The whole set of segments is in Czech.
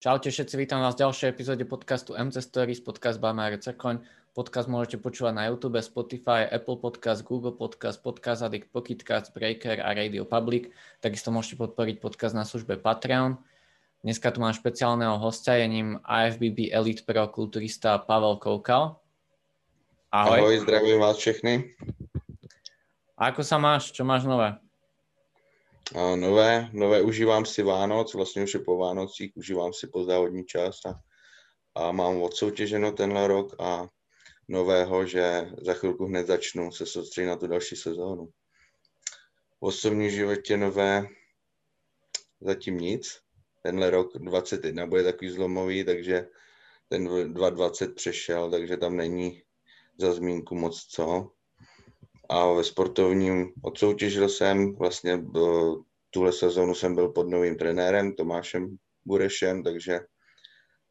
Čaute všetci, vítam vás v ďalšej epizóde podcastu MC Stories, podcast by Cekoň. Podcast môžete počúvať na YouTube, Spotify, Apple Podcast, Google Podcast, Podcast Addict, Pocketcast, Breaker a Radio Public. Takisto môžete podporiť podcast na službe Patreon. Dneska tu mám špeciálneho hostia, je ním IFBB Elite Pro kulturista Pavel Koukal. Ahoj. Ahoj, zdravím vás všechny. A ako sa máš? Čo máš nové? A nové, nové užívám si Vánoc, vlastně už je po Vánocích, užívám si závodní čas a, a mám odsoutěženo tenhle rok a nového, že za chvilku hned začnu se soustředit na tu další sezónu. V osobním životě nové zatím nic. Tenhle rok 21 bude takový zlomový, takže ten 2020 přešel, takže tam není za zmínku moc co a ve sportovním odsoutěžil jsem, vlastně tuhle sezónu jsem byl pod novým trenérem Tomášem Burešem, takže,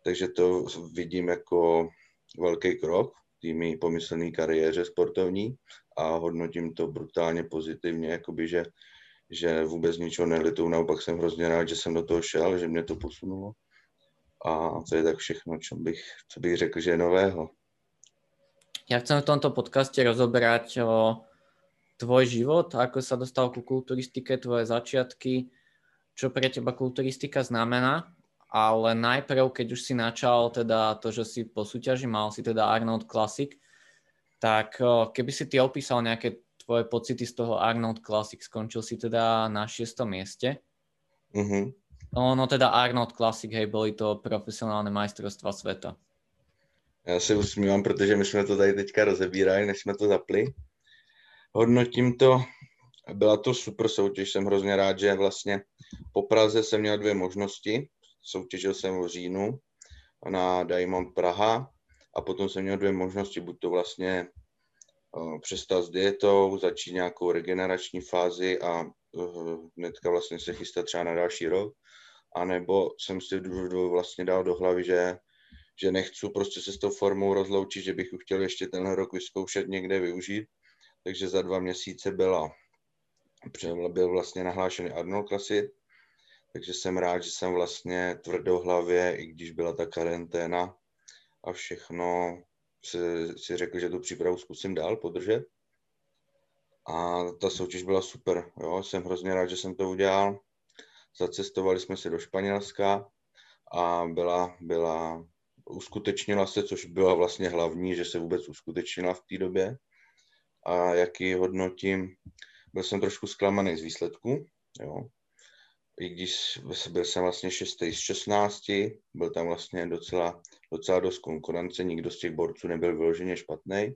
takže to vidím jako velký krok v té pomyslné kariéře sportovní a hodnotím to brutálně pozitivně, jakoby, že, že vůbec ničeho nelitu, naopak jsem hrozně rád, že jsem do toho šel, že mě to posunulo. A to je tak všechno, čo bych, co bych řekl, že je nového. Ja chcem v tomto podcaste rozoberať o tvoj život, ako sa dostal ku kulturistike, tvoje začiatky, čo pre teba kulturistika znamená, ale najprv, keď už si načal teda to, že si po súťaži mal si teda Arnold Classic, tak keby si ty opísal nejaké tvoje pocity z toho Arnold Classic, skončil si teda na šiestom mieste. Mm-hmm. No, no teda Arnold Classic, hej, boli to profesionálne majstrovstva sveta. Já se usmívám, protože my jsme to tady teďka rozebírali, než jsme to zapli hodnotím to, byla to super soutěž, jsem hrozně rád, že vlastně po Praze jsem měl dvě možnosti, soutěžil jsem v říjnu na Diamond Praha a potom jsem měl dvě možnosti, buď to vlastně uh, přestat s dietou, začít nějakou regenerační fázi a uh, hnedka vlastně se chystat třeba na další rok, anebo jsem si vlastně dal do hlavy, že, že nechci prostě se s tou formou rozloučit, že bych chtěl ještě tenhle rok vyzkoušet někde využít takže za dva měsíce byla, byl vlastně nahlášený Arnold Classic, takže jsem rád, že jsem vlastně tvrdohlavě, i když byla ta karanténa a všechno, si, si řekl, že tu přípravu zkusím dál podržet. A ta soutěž byla super, jo, jsem hrozně rád, že jsem to udělal. Zacestovali jsme se do Španělska a byla, byla, uskutečnila se, což byla vlastně hlavní, že se vůbec uskutečnila v té době a jak ji hodnotím, byl jsem trošku zklamaný z výsledku, jo. I když byl jsem vlastně 6. z 16, byl tam vlastně docela, docela dost konkurence, nikdo z těch borců nebyl vyloženě špatný,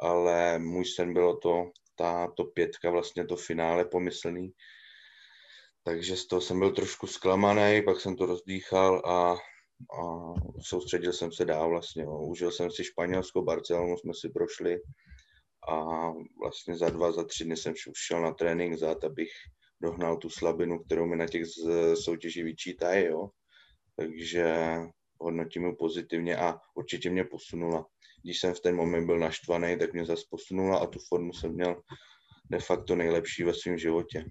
ale můj sen bylo to, ta to pětka, vlastně to finále pomyslný, takže z toho jsem byl trošku zklamaný, pak jsem to rozdýchal a, a soustředil jsem se dál vlastně. Užil jsem si Španělsko, Barcelonu jsme si prošli, a vlastně za dva, za tři dny jsem už šel na trénink zad, abych dohnal tu slabinu, kterou mi na těch soutěží vyčítají, jo. Takže hodnotím ji pozitivně a určitě mě posunula. Když jsem v ten moment byl naštvaný, tak mě zase posunula a tu formu jsem měl de facto nejlepší ve svém životě.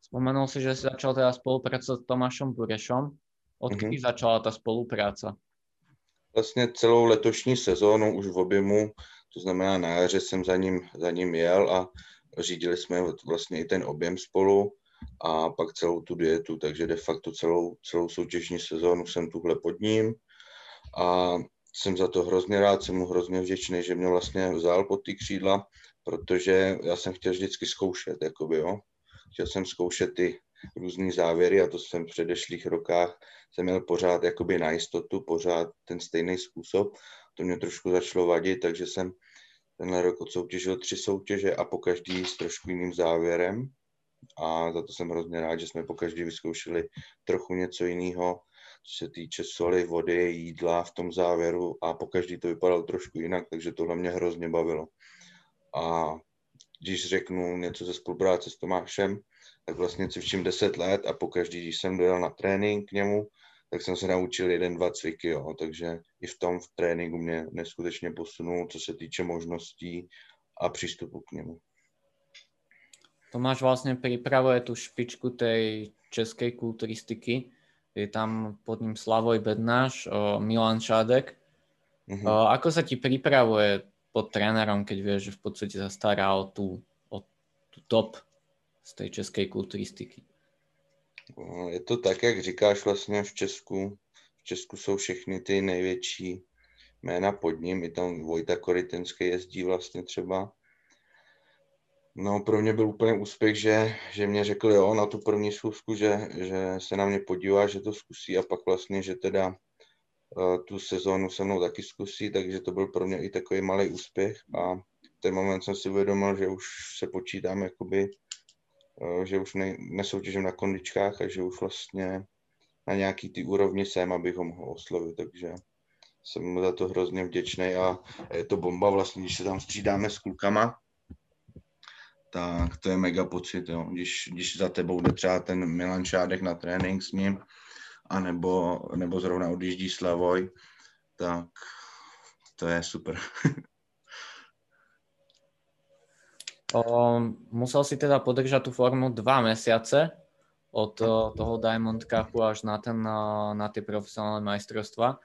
Vzpomenul si, že si začal teda spolupracovat s Tomášem Burešom. Odkdy mm-hmm. začala ta spolupráce? Vlastně celou letošní sezónu už v objemu, to znamená na jaře jsem za ním, za ním jel a řídili jsme vlastně i ten objem spolu a pak celou tu dietu, takže de facto celou, celou soutěžní sezónu jsem tuhle pod ním a jsem za to hrozně rád, jsem mu hrozně vděčný, že mě vlastně vzal pod ty křídla, protože já jsem chtěl vždycky zkoušet, jakoby, jo. Chtěl jsem zkoušet ty různé závěry a to jsem v předešlých rokách jsem měl pořád jakoby na jistotu, pořád ten stejný způsob. To mě trošku začalo vadit, takže jsem tenhle rok odsoutěžil tři soutěže a po každý s trošku jiným závěrem. A za to jsem hrozně rád, že jsme po každý vyzkoušeli trochu něco jiného, co se týče soli, vody, jídla v tom závěru a po každý to vypadalo trošku jinak, takže tohle mě hrozně bavilo. A když řeknu něco ze spolupráce s Tomášem, tak vlastně cvičím 10 let a pokaždý, když jsem dojel na trénink k němu, tak jsem se naučil jeden, dva cviky, jo. takže i v tom v tréninku mě neskutečně posunul, co se týče možností a přístupu k němu. Tomáš vlastně připravuje tu špičku té české kulturistiky. je tam pod ním Slavoj Bednáš, Milan Šádek. Mm-hmm. Ako sa ti pripravuje pod trénerom, keď vieš, že v podstate sa stará o tú, o tú top z tej českej kulturistiky? Je to tak, jak říkáš vlastně v Česku. V Česku jsou všechny ty největší jména pod ním. I tam Vojta Koritenský jezdí vlastně třeba. No, pro mě byl úplně úspěch, že, že mě řekl jo na tu první schůzku, že, že se na mě podívá, že to zkusí a pak vlastně, že teda uh, tu sezónu se mnou taky zkusí, takže to byl pro mě i takový malý úspěch a v ten moment jsem si uvědomil, že už se počítám jakoby, že už ne, nesoutěžím na kondičkách a že už vlastně na nějaký ty úrovni jsem, abych ho mohl oslovit, takže jsem mu za to hrozně vděčný a je to bomba vlastně, když se tam střídáme s klukama, tak to je mega pocit, jo. Když, když za tebou jde třeba ten Milan Šádek na trénink s ním, anebo, nebo zrovna odjíždí Slavoj, tak to je super. o, musel si teda podržať tú formu dva mesiace od toho Diamond Cupu až na, ten, na tie profesionálne majstrovstva.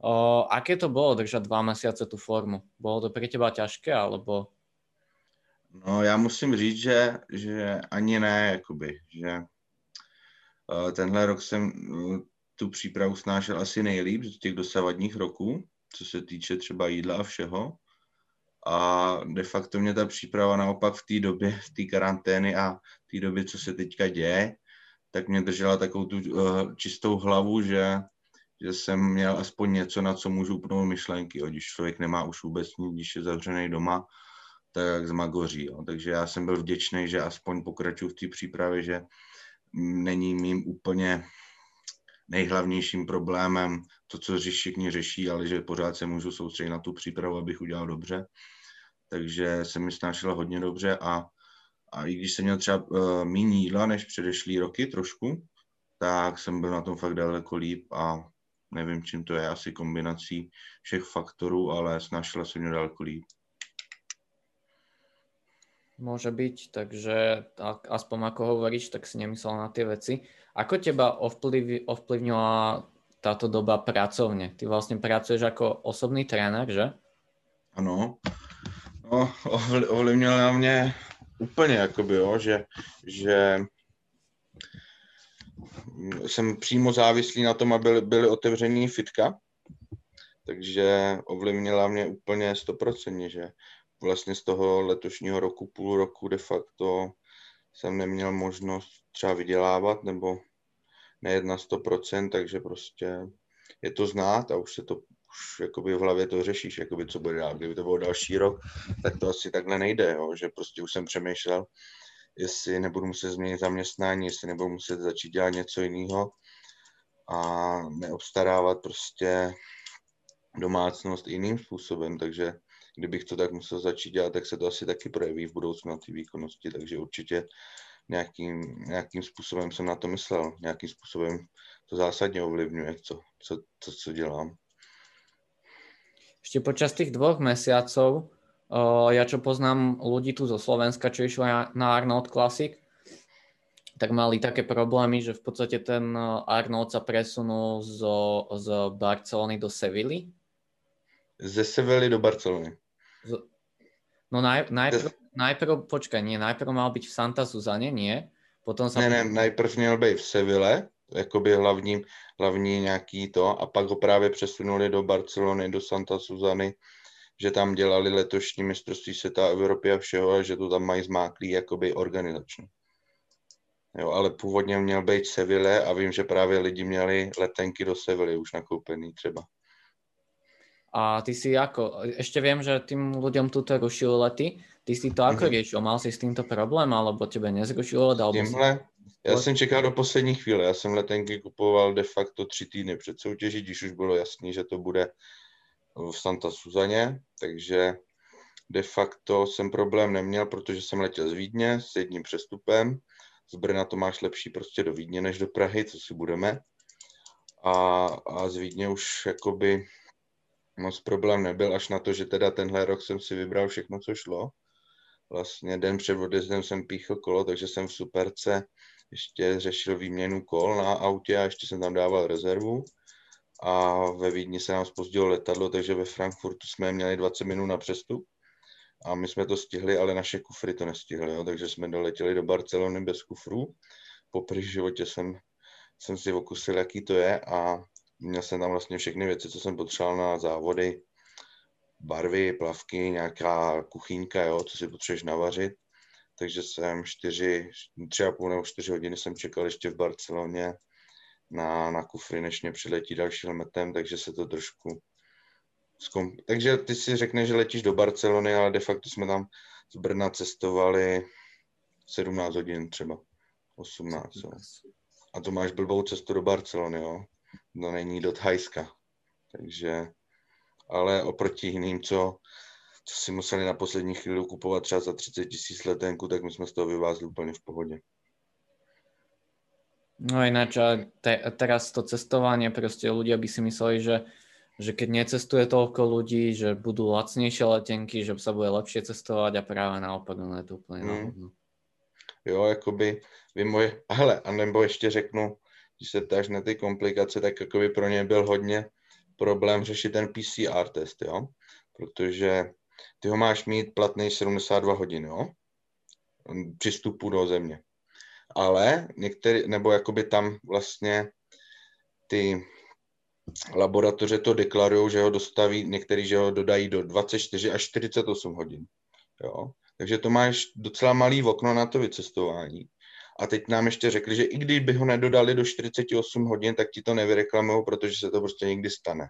O, aké to bolo držať dva mesiace tú formu? Bolo to pre teba ťažké, alebo No já musím říct, že, že ani ne, jakoby, že uh, tenhle rok jsem uh, tu přípravu snášel asi nejlíp z těch dosavadních roků, co se týče třeba jídla a všeho. A de facto mě ta příprava naopak v té době, v té karantény a v té době, co se teďka děje, tak mě držela takovou tu uh, čistou hlavu, že, že jsem měl aspoň něco, na co můžu upnout myšlenky, když člověk nemá už vůbec nic, když je zavřený doma, tak jak zmagoří. Jo. Takže já jsem byl vděčný, že aspoň pokračuju v té přípravě, že není mým úplně nejhlavnějším problémem to, co všichni řeší, ale že pořád se můžu soustředit na tu přípravu, abych udělal dobře. Takže se mi snášelo hodně dobře a, a i když jsem měl třeba uh, méně jídla než předešlý roky trošku, tak jsem byl na tom fakt daleko líp a nevím, čím to je, asi kombinací všech faktorů, ale snažila se mě daleko líp môže byť, takže aspoň ako hovoríš, tak si nemyslel na tie veci. Ako teba ovplyv, ovplyvnila táto doba pracovne? Ty vlastne pracuješ ako osobný tréner, že? Ano. No, ovlivnila mě úplně, jakoby, jo, že, že jsem přímo závislý na tom, aby byly otevřený fitka, takže ovlivnila mě úplně stoprocentně, že vlastně z toho letošního roku, půl roku de facto jsem neměl možnost třeba vydělávat nebo nejet na 100%, takže prostě je to znát a už se to už jakoby v hlavě to řešíš, jakoby co bude dál. Kdyby to bylo další rok, tak to asi takhle nejde, jo? že prostě už jsem přemýšlel, jestli nebudu muset změnit zaměstnání, jestli nebudu muset začít dělat něco jiného a neobstarávat prostě domácnost jiným způsobem, takže kdybych to tak musel začít dělat, tak se to asi taky projeví v budoucnu na té výkonnosti, takže určitě nějakým, nějakým způsobem jsem na to myslel, nějakým způsobem to zásadně ovlivňuje, co, co, co, co dělám. Ešte počas tých dvoch mesiacov, uh, ja čo poznám ľudí tu zo Slovenska, čo išli na Arnold Classic, tak mali také problémy, že v podstate ten Arnold sa presunul zo, z Barcelony do Sevilly. Ze Sevilly do Barcelony. No naj, najprv, najprv, počkaj, nie, najprv mal byť v Santa Suzane, nie? Potom sa... Ne, ne, najprv měl být v Seville, jakoby hlavní, hlavní nějaký to, a pak ho právě přesunuli do Barcelony, do Santa Suzany, že tam dělali letošní mistrovství světa Evropy a všeho, a že to tam mají zmáklý jakoby organizačně. Jo, ale původně měl být Seville a vím, že právě lidi měli letenky do Seville už nakoupený třeba. A ty si ako, ešte viem, že tým ľuďom tuto rušili lety, ty si to ako mm-hmm. riešil? Mal si s týmto problém, alebo tebe nezrušilo? Dal Tímhle, já jsem čekal do poslední chvíle, já jsem letenky kupoval de facto tři týdny před soutěží, když už bylo jasný, že to bude v Santa Suzaně, takže de facto jsem problém neměl, protože jsem letěl z Vídně s jedním přestupem, z Brna to máš lepší prostě do Vídně než do Prahy, co si budeme. A, a z Vídně už jakoby moc problém nebyl, až na to, že teda tenhle rok jsem si vybral všechno, co šlo. Vlastně den před odjezdem jsem píchl kolo, takže jsem v superce ještě řešil výměnu kol na autě a ještě jsem tam dával rezervu. A ve Vídni se nám spozdilo letadlo, takže ve Frankfurtu jsme měli 20 minut na přestup. A my jsme to stihli, ale naše kufry to nestihly, jo, takže jsme doletěli do Barcelony bez kufrů. Poprvé v životě jsem, jsem si okusil, jaký to je a měl jsem tam vlastně všechny věci, co jsem potřeboval na závody, barvy, plavky, nějaká kuchyňka, jo, co si potřebuješ navařit. Takže jsem čtyři, tři a půl nebo čtyři hodiny jsem čekal ještě v Barceloně na, na kufry, než mě přiletí dalším letem, takže se to trošku zkom... Takže ty si řekneš, že letíš do Barcelony, ale de facto jsme tam z Brna cestovali 17 hodin třeba, 18. Jo. A to máš blbou cestu do Barcelony, jo. To není do Thajska. Takže, ale oproti jiným, co, co si museli na poslední chvíli kupovat třeba za 30 tisíc letenku, tak my jsme z toho vyvázli úplně v pohodě. No ináč, a te, teraz to cestovanie, proste ľudia by si mysleli, že, že keď necestuje toľko ľudí, že budú lacnejšie letenky, že sa bude lepšie cestovať a práve naopak, no je to úplne mm. Jo, jakoby, vy moje, hele, a nebo ještě řeknu, když se ptáš na ty komplikace, tak jakoby pro ně byl hodně problém řešit ten PCR test, jo, protože ty ho máš mít platný 72 hodin, jo, při vstupu do země ale některý, nebo jakoby tam vlastně ty laboratoře to deklarují, že ho dostaví, některý, že ho dodají do 24 až 48 hodin. Jo? Takže to máš docela malý okno na to vycestování. A teď nám ještě řekli, že i když by ho nedodali do 48 hodin, tak ti to nevyreklamují, protože se to prostě někdy stane.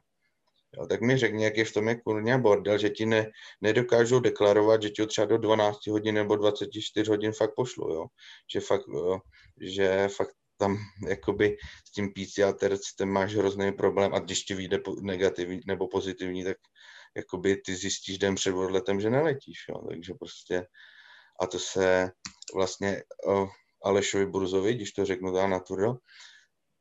Jo, tak mi řekni, jak je v tom je kurně bordel, že ti ne, nedokážou deklarovat, že ti ho třeba do 12 hodin nebo 24 hodin fakt pošlu, jo. Že fakt, jo, že fakt tam jakoby s tím PCR testem máš hrozný problém a když ti vyjde negativní nebo pozitivní, tak jakoby ty zjistíš den před odletem, že neletíš, jo. Takže prostě a to se vlastně Alešovi Burzovi, když to řeknu dál na Turo,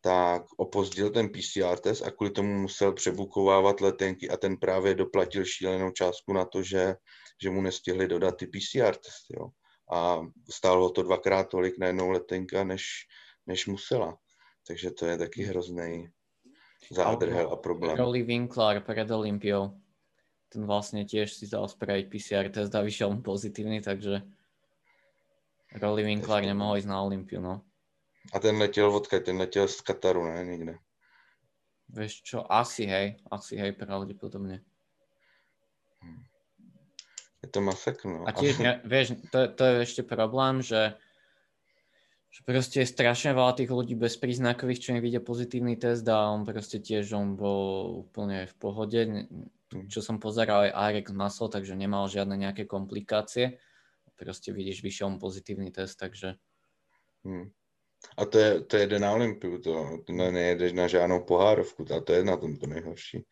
tak opozdil ten PCR test a kvůli tomu musel přebukovávat letenky a ten právě doplatil šílenou částku na to, že, že mu nestihli dodat ty PCR testy. Jo. A stálo to dvakrát tolik na jednou letenka, než, než musela. Takže to je taky hrozný zádrhel a problém. Rolly Winkler před Olympiou, ten vlastně těž si dal spraviť PCR test a vyšel mu pozitivní, takže Rolly Winkler nemohl jít na Olympiu, no. A ten letěl odkud? Ten letěl z Kataru, ne? Někde. Víš čo, asi hej, asi hej, pravděpodobně. Je to masakr, no. A tiež, vieš, to, to je ešte problém, že, že proste je strašne veľa tých ľudí bezpríznakových, čo im vidie pozitívny test a on proste tiež, on bol úplne v pohode. Hmm. Čo som pozeral aj Arek Masol, takže nemal žiadne nejaké komplikácie. Proste vidíš, vyšiel mu pozitívny test, takže... Hmm. A to je, to jede na Olympiu, to, to nejedeš na žádnou pohárovku, a to je na tom to nejhorší.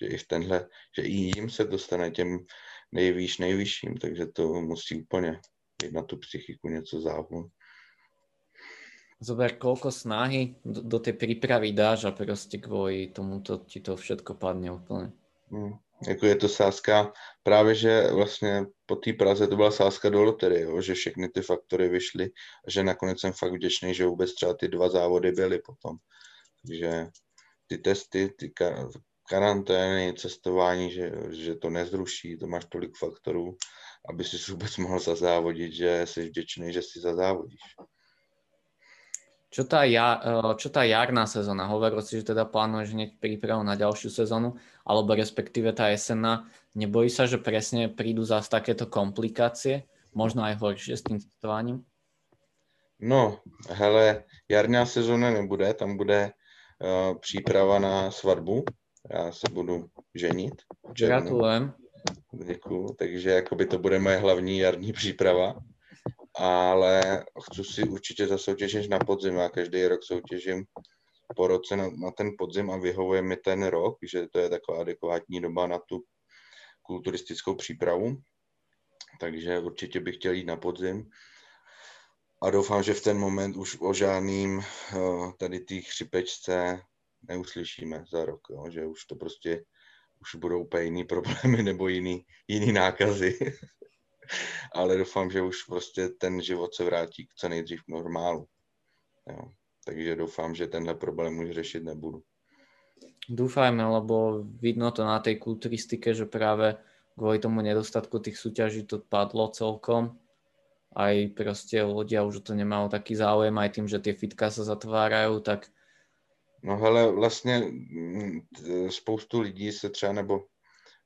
Že i v tenhle, že i jim se dostane těm nejvýš nejvyšším, takže to musí úplně jít na tu psychiku něco záhu. Zober, koľko snahy do, do tej prípravy dáš a proste kvôli tomuto ti to všetko padne úplne. Hmm jako je to sázka, právě že vlastně po té Praze to byla sázka do loterie, jo, že všechny ty faktory vyšly a že nakonec jsem fakt vděčný, že vůbec třeba ty dva závody byly potom. Takže ty testy, ty karantény, cestování, že, že to nezruší, to máš tolik faktorů, aby si vůbec mohl zazávodit, že jsi vděčný, že si zazávodíš. Čo tá, ja, eh, čo tá jarná sezóna? Hovoril si, že teda plánuješ hneď prípravu na ďalšiu sezónu, alebo respektíve tá jesenná. Nebojí sa, že presne prídu zase takéto komplikácie? Možno aj horšie s tým cestovaním? No, hele, jarná sezóna nebude, tam bude uh, příprava na svatbu. Já se budu ženit. Gratulujem. Děkuju, takže jakoby to bude moje hlavní jarní příprava ale chci si určitě zasoutěžit na podzim. Já každý rok soutěžím po roce na, na ten podzim a vyhovuje mi ten rok, že to je taková adekvátní doba na tu kulturistickou přípravu. Takže určitě bych chtěl jít na podzim. A doufám, že v ten moment už o žádným eh, tady té chřipečce neuslyšíme za rok, jo? že už to prostě už budou úplně jiný problémy nebo jiný, jiný nákazy. ale doufám, že už prostě ten život se vrátí k co nejdřív k normálu. Jo. Takže doufám, že tenhle problém už řešit nebudu. Dúfajme, lebo vidno to na tej kulturistike, že práve kvôli tomu nedostatku tých súťaží to padlo celkom. Aj proste ľudia už to nemajú taký záujem, aj tým, že tie fitka sa zatvárajú, tak... No hele, vlastně mm, spoustu lidí se třeba nebo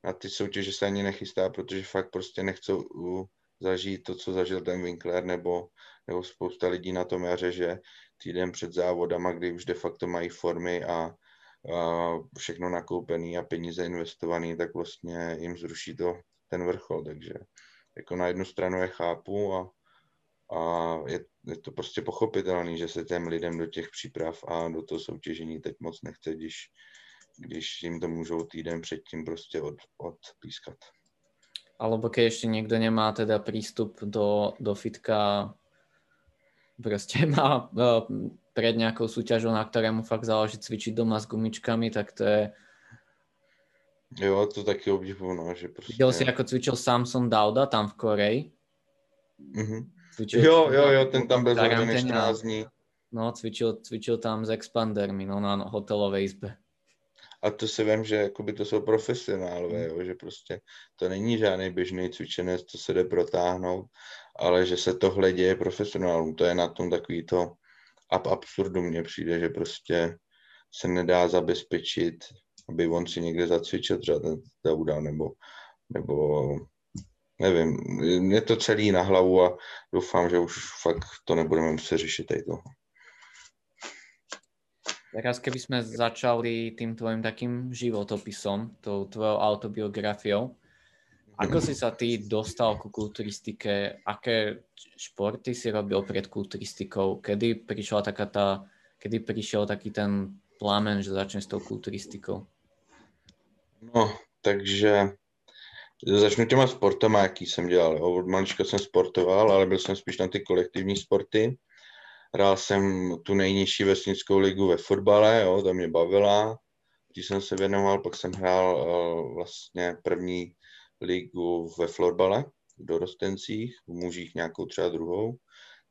na ty soutěže se ani nechystá, protože fakt prostě nechcou zažít to, co zažil ten Winkler, nebo, nebo spousta lidí na tom jaře, že týden před závodama, kdy už de facto mají formy a, a všechno nakoupený a peníze investovaný, tak vlastně jim zruší to ten vrchol, takže jako na jednu stranu je chápu a, a je, je to prostě pochopitelný, že se těm lidem do těch příprav a do toho soutěžení teď moc nechce, když, když jim to můžou týden předtím prostě od, odpískat. Alebo keď ešte niekto nemá teda prístup do, do fitka, proste má uh, pred nejakou súťažou, na ktoré mu fakt záleží cvičiť doma s gumičkami, tak to je... Jo, to taky obdivuju, no, že prostě... Viděl si, ako cvičil Samson Dauda tam v Koreji? Mm-hmm. Cvičil jo, jo, jo, ten tam byl zavřený 14 dní. No, cvičil, cvičil tam s expandermi, no, na hotelové izbe a to si vím, že jakoby to jsou profesionálové, jo, že prostě to není žádný běžný cvičenec, to se jde protáhnout, ale že se tohle děje profesionálům, to je na tom takový to ab absurdu mně přijde, že prostě se nedá zabezpečit, aby on si někde zacvičil třeba ten Dauda, nebo, nebo nevím, je to celý na hlavu a doufám, že už fakt to nebudeme muset řešit tady toho. Teraz keby sme začali tým tvojim takým životopisom, tou tvojou autobiografiou, ako si sa ty dostal ku kulturistike, aké športy si robil pred kulturistikou, kedy prišla taká tá, kedy prišiel taký ten plamen, že začne s tou kulturistikou? No, takže začnu těma sportama, jaký jsem dělal. Od malička jsem sportoval, ale byl jsem spíš na ty kolektivní sporty. Hrál jsem tu nejnižší vesnickou ligu ve fotbale, jo, to mě bavila. Když jsem se věnoval, pak jsem hrál uh, vlastně první ligu ve florbale, v dorostencích, v mužích nějakou třeba druhou.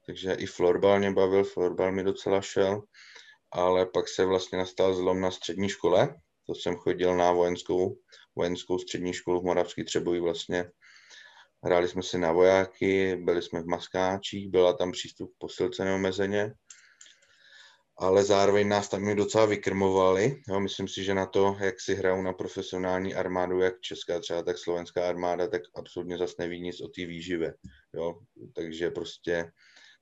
Takže i florbal mě bavil, florbal mi docela šel, ale pak se vlastně nastal zlom na střední škole. To jsem chodil na vojenskou, vojenskou střední školu v Moravský Třeboji vlastně Hráli jsme si na vojáky, byli jsme v maskáčích, byla tam přístup k posilce neomezeně, ale zároveň nás tam i docela vykrmovali. Jo, myslím si, že na to, jak si hrajou na profesionální armádu, jak česká třeba, tak slovenská armáda, tak absolutně zase neví nic o té výživě. Jo. Takže prostě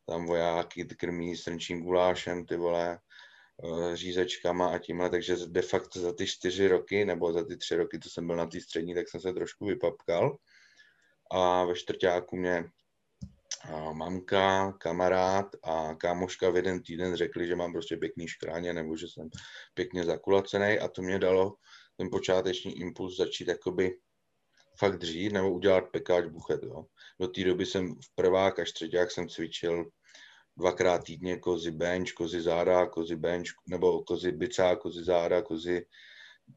tam vojáky krmí srnčím gulášem, ty vole, eh, řízečkama a tímhle, takže de facto za ty čtyři roky, nebo za ty tři roky, co jsem byl na té střední, tak jsem se trošku vypapkal a ve čtvrtáku mě mamka, kamarád a kámoška v jeden týden řekli, že mám prostě pěkný škráně nebo že jsem pěkně zakulacený a to mě dalo ten počáteční impuls začít jakoby fakt dřít nebo udělat pekáč buchet. Jo. Do té doby jsem v prvák až třetíák jsem cvičil dvakrát týdně kozy bench, kozy záda, kozy bench, nebo kozy bicá, kozy záda, kozy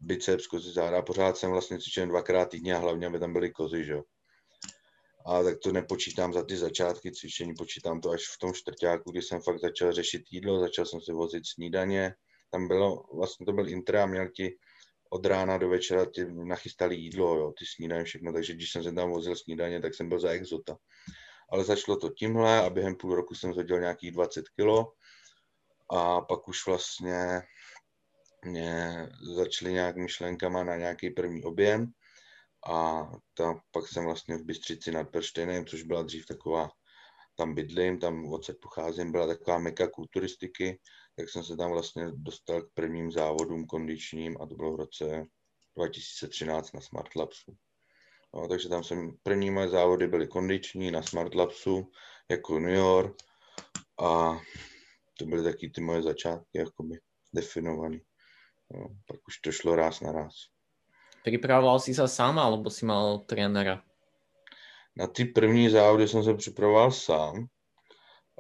biceps, kozy záda. Pořád jsem vlastně cvičil dvakrát týdně a hlavně aby tam byly kozy, že jo a tak to nepočítám za ty začátky cvičení, počítám to až v tom čtvrtáku, kdy jsem fakt začal řešit jídlo, začal jsem si vozit snídaně, tam bylo, vlastně to byl intra, měl ti od rána do večera ti nachystali jídlo, jo, ty snídaně, všechno, takže když jsem se tam vozil snídaně, tak jsem byl za exota. Ale začalo to tímhle a během půl roku jsem zhodil nějakých 20 kilo. A pak už vlastně mě začaly nějak myšlenkama na nějaký první objem a tam pak jsem vlastně v Bystřici nad Perštejnem, což byla dřív taková, tam bydlím, tam odsaď pocházím, byla taková meka kulturistiky, tak jsem se tam vlastně dostal k prvním závodům kondičním a to bylo v roce 2013 na Smart Labsu. No, takže tam jsem, první moje závody byly kondiční na Smart Labsu jako junior a to byly taky ty moje začátky jakoby definované. No, pak už to šlo ráz na ráz. Připravoval jsi se sám, alebo si mal trenéra? Na ty první závody jsem se připravoval sám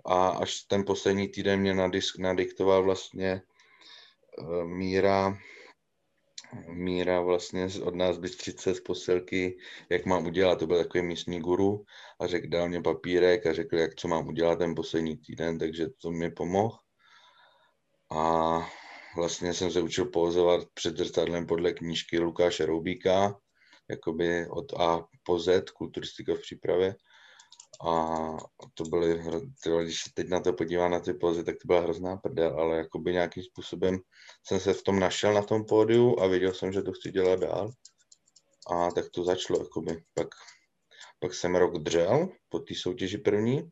a až ten poslední týden mě nadisk, nadiktoval vlastně uh, Míra, Míra vlastně od nás Bystřice z posilky, jak mám udělat, to byl takový místní guru a řekl, dal mě papírek a řekl, jak co mám udělat ten poslední týden, takže to mi pomohl. A vlastně jsem se učil pozovat před zrcadlem podle knížky Lukáše Roubíka, jakoby od A po Z, kulturistika v přípravě. A to byly, když se teď na to podívám na ty pozy, tak to byla hrozná prdel, ale jakoby nějakým způsobem jsem se v tom našel na tom pódiu a věděl jsem, že to chci dělat dál. A tak to začalo, jakoby. Pak, pak jsem rok dřel po té soutěži první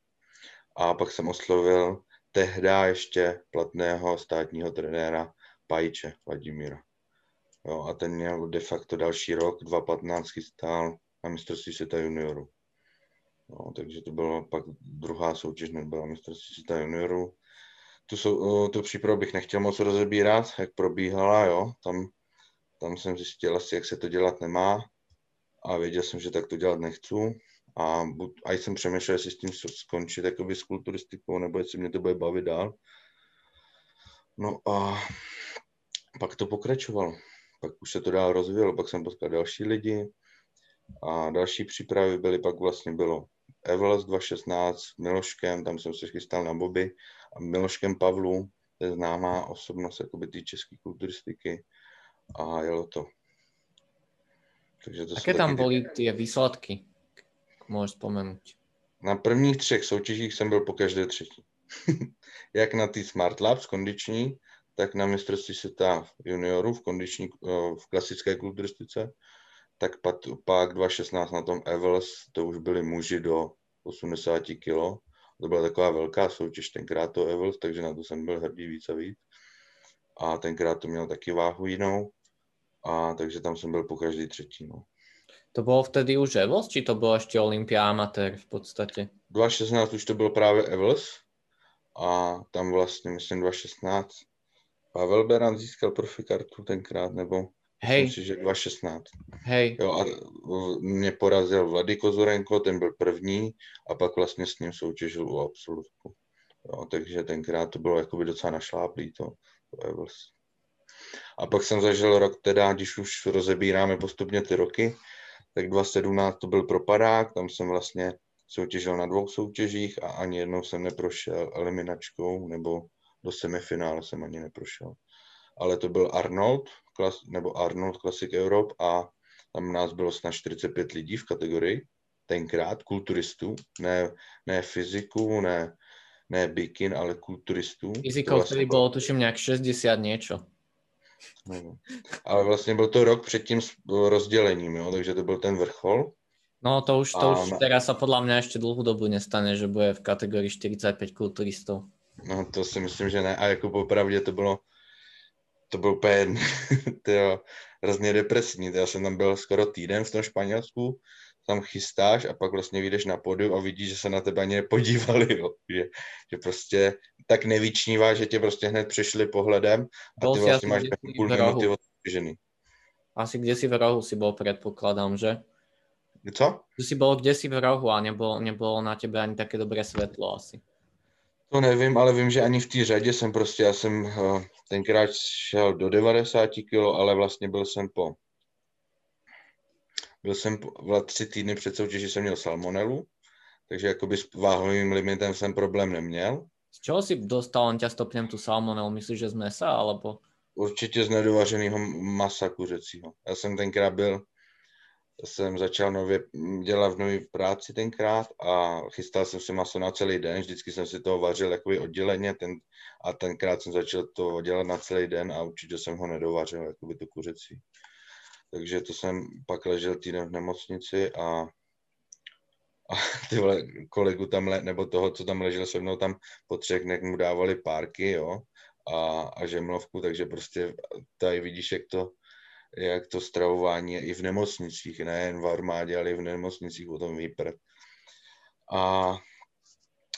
a pak jsem oslovil tehdy ještě platného státního trenéra Pajče Vladimíra. Jo, a ten měl de facto další rok, 2015 stál na mistrovství světa juniorů. No, takže to byla pak druhá soutěž, nebyla mistrovství světa juniorů. Tu, sou, tu přípravu bych nechtěl moc rozebírat, jak probíhala, jo. Tam, tam jsem zjistil asi, jak se to dělat nemá a věděl jsem, že tak to dělat nechci. A, a jsem přemýšlel, jestli s tím skončit jakoby s kulturistikou, nebo jestli mě to bude bavit dál. No a pak to pokračovalo. Pak už se to dál rozvíjelo, pak jsem potkal další lidi a další přípravy byly, pak vlastně bylo Evels 2016 s Miloškem, tam jsem se chystal na Bobby a Miloškem Pavlu, to je známá osobnost jakoby té české kulturistiky a jelo to. Takže to Jaké tam byly ty výsledky? Můžeš vzpomenout. Na prvních třech soutěžích jsem byl po každé třetí. Jak na ty Smart Labs kondiční, tak na mistrovství světa juniorů v, kondiční, eh, v klasické kulturistice, tak pak, pak 2016 na tom Evels, to už byli muži do 80 kg. To byla taková velká soutěž tenkrát to Evels, takže na to jsem byl hrdý víc a víc. A tenkrát to mělo taky váhu jinou, a takže tam jsem byl po každý třetí. No. To bylo vtedy už Evels, či to bylo ještě Olympia amatér v podstatě? 2016 už to bylo právě Evels a tam vlastně, myslím, 2016 Pavel Beran získal profikartu tenkrát, nebo Hej. Myslím si, že 2016. Hej. Jo, a mě porazil Vlady Kozurenko, ten byl první a pak vlastně s ním soutěžil u absolutku. Jo, takže tenkrát to bylo jakoby docela našláplý to, to Evels. A pak jsem zažil rok teda, když už rozebíráme postupně ty roky, tak 2017 to byl propadák, tam jsem vlastně soutěžil na dvou soutěžích a ani jednou jsem neprošel eliminačkou, nebo do semifinále jsem ani neprošel. Ale to byl Arnold, klas, nebo Arnold Classic Europe a tam nás bylo snad 45 lidí v kategorii, tenkrát kulturistů, ne, ne fyziku, ne, ne bikin, ale kulturistů. Fyzikou vtedy bylo tuším nějak 60 něco. No. Ale vlastně byl to rok před tím rozdělením, jo? takže to byl ten vrchol. No to už, to a už teraz sa podľa mňa ešte dlhú dobu nestane, že bude v kategorii 45 kulturistov. No to si myslím, že ne. A jako popravdě to bylo, to bylo úplně tyjo, hrozně depresní. Já jsem tam byl skoro týden v tom Španělsku, tam chystáš a pak vlastně vyjdeš na podu a vidíš, že se na tebe ani nepodívali, jo. Že, že prostě tak nevyčnívá, že tě prostě hned přišli pohledem a ty vlastně máš půl minuty odtržený. Asi kde si v rohu si bol, predpokladám, že? Co? Že si bol kde si v rohu a nebylo, nebylo na tebe ani také dobré světlo asi. To nevím, ale vím, že ani v té řadě jsem prostě, já jsem uh, tenkrát šel do 90 kg, ale vlastně byl jsem po byl jsem tři týdny před soutěží jsem měl salmonelu, takže jakoby s váhovým limitem jsem problém neměl. Z čeho si dostal, on ťa stopnem tu salmonelu, myslíš, že z mesa, alebo? Určitě z nedovařeného masa kuřecího. Já jsem tenkrát byl, jsem začal nově dělat v nové práci tenkrát a chystal jsem si maso na celý den, vždycky jsem si to vařil jakoby odděleně ten, a tenkrát jsem začal to dělat na celý den a určitě jsem ho nedovařil, jakoby to kuřecí. Takže to jsem pak ležel týden v nemocnici a, a ty vole, kolegu tam, le, nebo toho, co tam ležel se mnou, tam po třech dnech mu dávali párky, jo, a, a žemlovku, takže prostě tady vidíš, jak to, jak to stravování je i v nemocnicích, nejen v armádě, ale i v nemocnicích o tom výpr. A,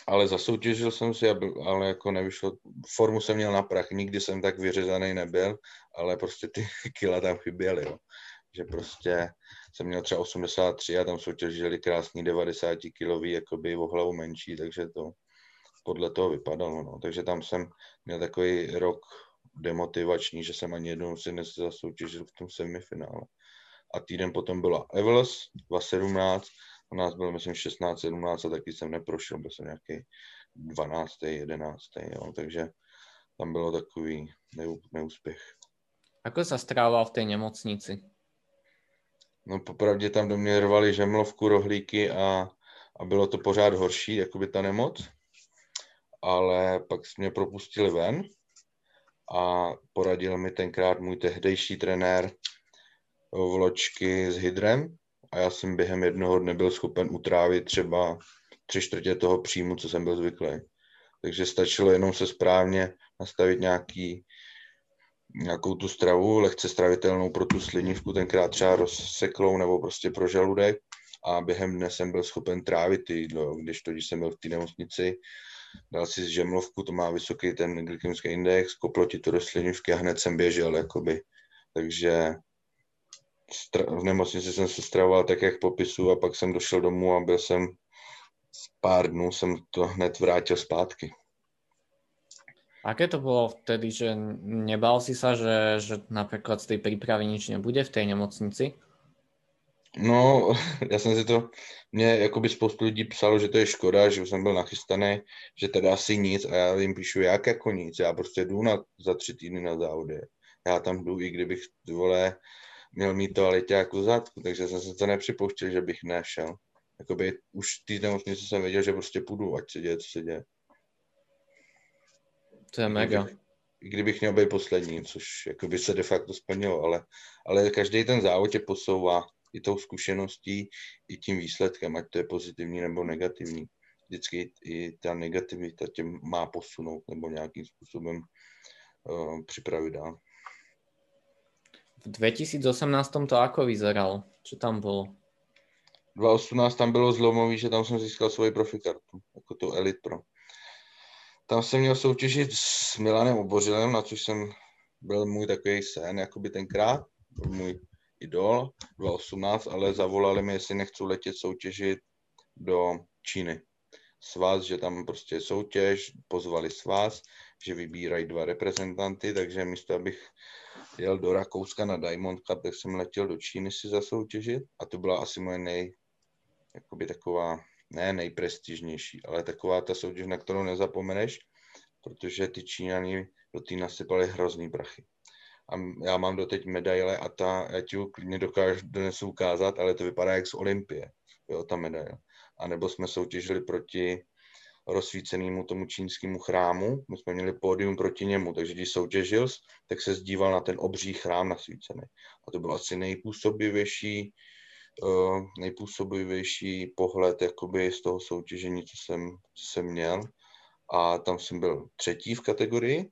ale zasoutěžil jsem si, ale jako nevyšlo, formu jsem měl na prach, nikdy jsem tak vyřezaný nebyl, ale prostě ty kila tam chyběly, jo. Že prostě jsem měl třeba 83 a tam soutěžili krásný 90 kilový, jakoby o hlavu menší, takže to podle toho vypadalo, no. Takže tam jsem měl takový rok demotivační, že jsem ani jednou si nezasoutěžil v tom semifinále. A týden potom byla Evels 2017, u nás bylo myslím 16, 17 a taky jsem neprošel, byl jsem nějaký 12, 11, jo, takže tam bylo takový neúspěch. Ako sa strával v té nemocnici? No popravdě tam do mě rvali žemlovku, rohlíky a, a bylo to pořád horší, jako by ta nemoc. Ale pak mě propustili ven a poradil mi tenkrát můj tehdejší trenér vločky s hydrem a já jsem během jednoho dne byl schopen utrávit třeba tři čtvrtě toho příjmu, co jsem byl zvyklý. Takže stačilo jenom se správně nastavit nějaký, nějakou tu stravu, lehce stravitelnou pro tu slinivku, tenkrát třeba rozseklou nebo prostě pro žaludek a během dne jsem byl schopen trávit ty jídlo, když to, když jsem byl v té nemocnici, dal si z žemlovku, to má vysoký ten glykemický index, koplo ti to do slinivky a hned jsem běžel, jakoby. Takže v nemocnici jsem se stravoval tak, jak popisu a pak jsem došel domů a byl jsem pár dnů jsem to hned vrátil zpátky. Aké to bylo vtedy, že nebal si sa, že, že například z té přípravy nič nebude v té nemocnici? No, já jsem si to, mě jakoby spoustu lidí psalo, že to je škoda, že jsem byl nachystaný, že teda asi nic a já jim píšu, jak jako nic, já prostě jdu na, za tři týdny na závody. Já tam jdu, i kdybych, vole, měl mít toaletě jako zadku, takže jsem se to nepřipouštěl, že bych nešel. Jakoby už v nemocnici jsem věděl, že prostě půjdu, ať se děje, co se děje. To je mega. I kdybych měl být poslední, což jakoby se de facto splnilo, ale, ale každý ten závod tě posouvá i tou zkušeností, i tím výsledkem, ať to je pozitivní nebo negativní. Vždycky i ta negativita tě má posunout nebo nějakým způsobem uh, připravit dál. V 2018 to ako vyzeral? Co tam bylo? 2018 tam bylo zlomový, že tam jsem získal svoji profikartu, jako to Elite Pro. Tam jsem měl soutěžit s Milanem Obořilem, na což jsem byl můj takový sen, jakoby tenkrát, můj idol, 2018, ale zavolali mi, jestli nechci letět soutěžit do Číny. Svaz, že tam prostě soutěž, pozvali svaz, že vybírají dva reprezentanty, takže místo, abych jel do Rakouska na Diamond Cup, tak jsem letěl do Číny si zasoutěžit a to byla asi moje nej, jakoby taková, ne nejprestižnější, ale taková ta soutěž, na kterou nezapomeneš, protože ty Číňani do té nasypali hrozný prachy. A já mám doteď medaile a ta, já ti klidně dokážu dnes ukázat, ale to vypadá jak z Olympie, jo, ta medaile. A nebo jsme soutěžili proti rozsvícenému tomu čínskému chrámu. My jsme měli pódium proti němu, takže když soutěžil, tak se zdíval na ten obří chrám nasvícený. A to byl asi nejpůsobivější, uh, nejpůsobivější pohled jakoby z toho soutěžení, co jsem, co jsem měl. A tam jsem byl třetí v kategorii.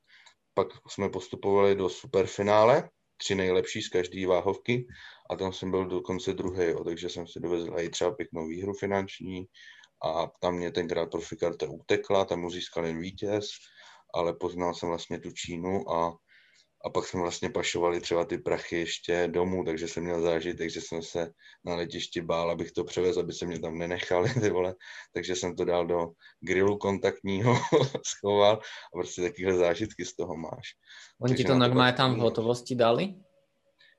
Pak jsme postupovali do superfinále, tři nejlepší z každé váhovky a tam jsem byl dokonce druhý, takže jsem si dovezl i třeba pěknou výhru finanční a tam mě tenkrát profikarta utekla, tam mu získal jen vítěz, ale poznal jsem vlastně tu Čínu a, a pak jsme vlastně pašovali třeba ty prachy ještě domů, takže jsem měl zážitek, takže jsem se na letišti bál, abych to převez, aby se mě tam nenechali, ty vole. takže jsem to dal do grilu kontaktního, schoval a prostě takovéhle zážitky z toho máš. Oni ti to normálně tam v hotovosti dali?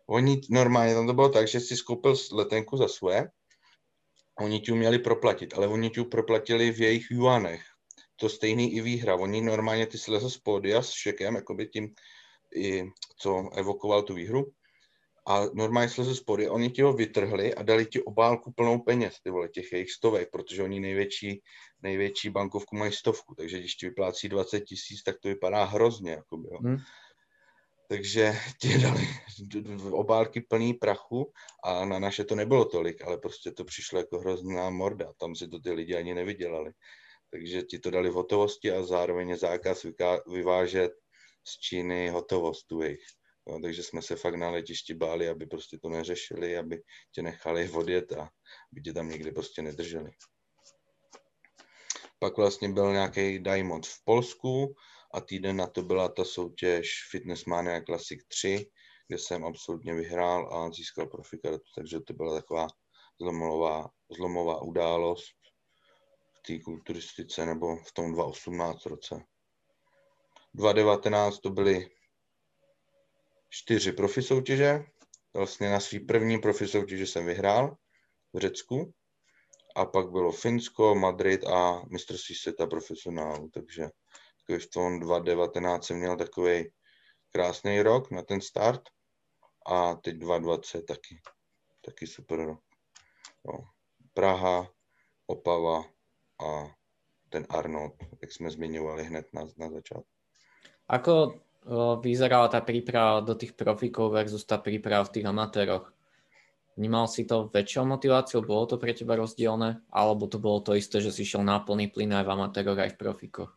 Oni normálně, tam to bylo tak, že si skoupil letenku za svoje Oni ti měli proplatit, ale oni ti proplatili v jejich juanech. To stejný i výhra. Oni normálně ty slezl z pódia s šekem, jakoby tím, i, co evokoval tu výhru. A normálně slezl z pódia, oni ti ho vytrhli a dali ti obálku plnou peněz, ty vole, těch jejich stovek, protože oni největší, největší bankovku mají stovku, takže když ti vyplácí 20 tisíc, tak to vypadá hrozně, jakoby, jo. Hmm takže ti dali obálky plný prachu a na naše to nebylo tolik, ale prostě to přišlo jako hrozná morda, tam si to ty lidi ani nevydělali. Takže ti to dali v hotovosti a zároveň zákaz vyvážet z Číny hotovost tu jejich. No, takže jsme se fakt na letišti báli, aby prostě to neřešili, aby tě nechali odjet a aby tě tam někde prostě nedrželi. Pak vlastně byl nějaký Diamond v Polsku, a týden na to byla ta soutěž Fitness Mania Classic 3, kde jsem absolutně vyhrál a získal profikartu, takže to byla taková zlomová, zlomová událost v té kulturistice nebo v tom 2018 roce. 2019 to byly čtyři profi soutěže. Vlastně na svý první profi soutěži jsem vyhrál v Řecku. A pak bylo Finsko, Madrid a mistrovství světa profesionálu, takže Takový v tom 2019 jsem měl takový krásný rok na ten start a teď 2020 taky, taky super rok. No. Praha, Opava a ten Arnold, jak jsme zmiňovali hned na, na začátku. Ako vyzerala tá príprava do tých profíkov versus tá príprava v tých amatéroch? Vnímal si to väčšou motiváciou? Bolo to pre teba rozdielne? Alebo to bolo to isté, že si šiel na plný plyn aj v amatéroch, aj v profíkoch?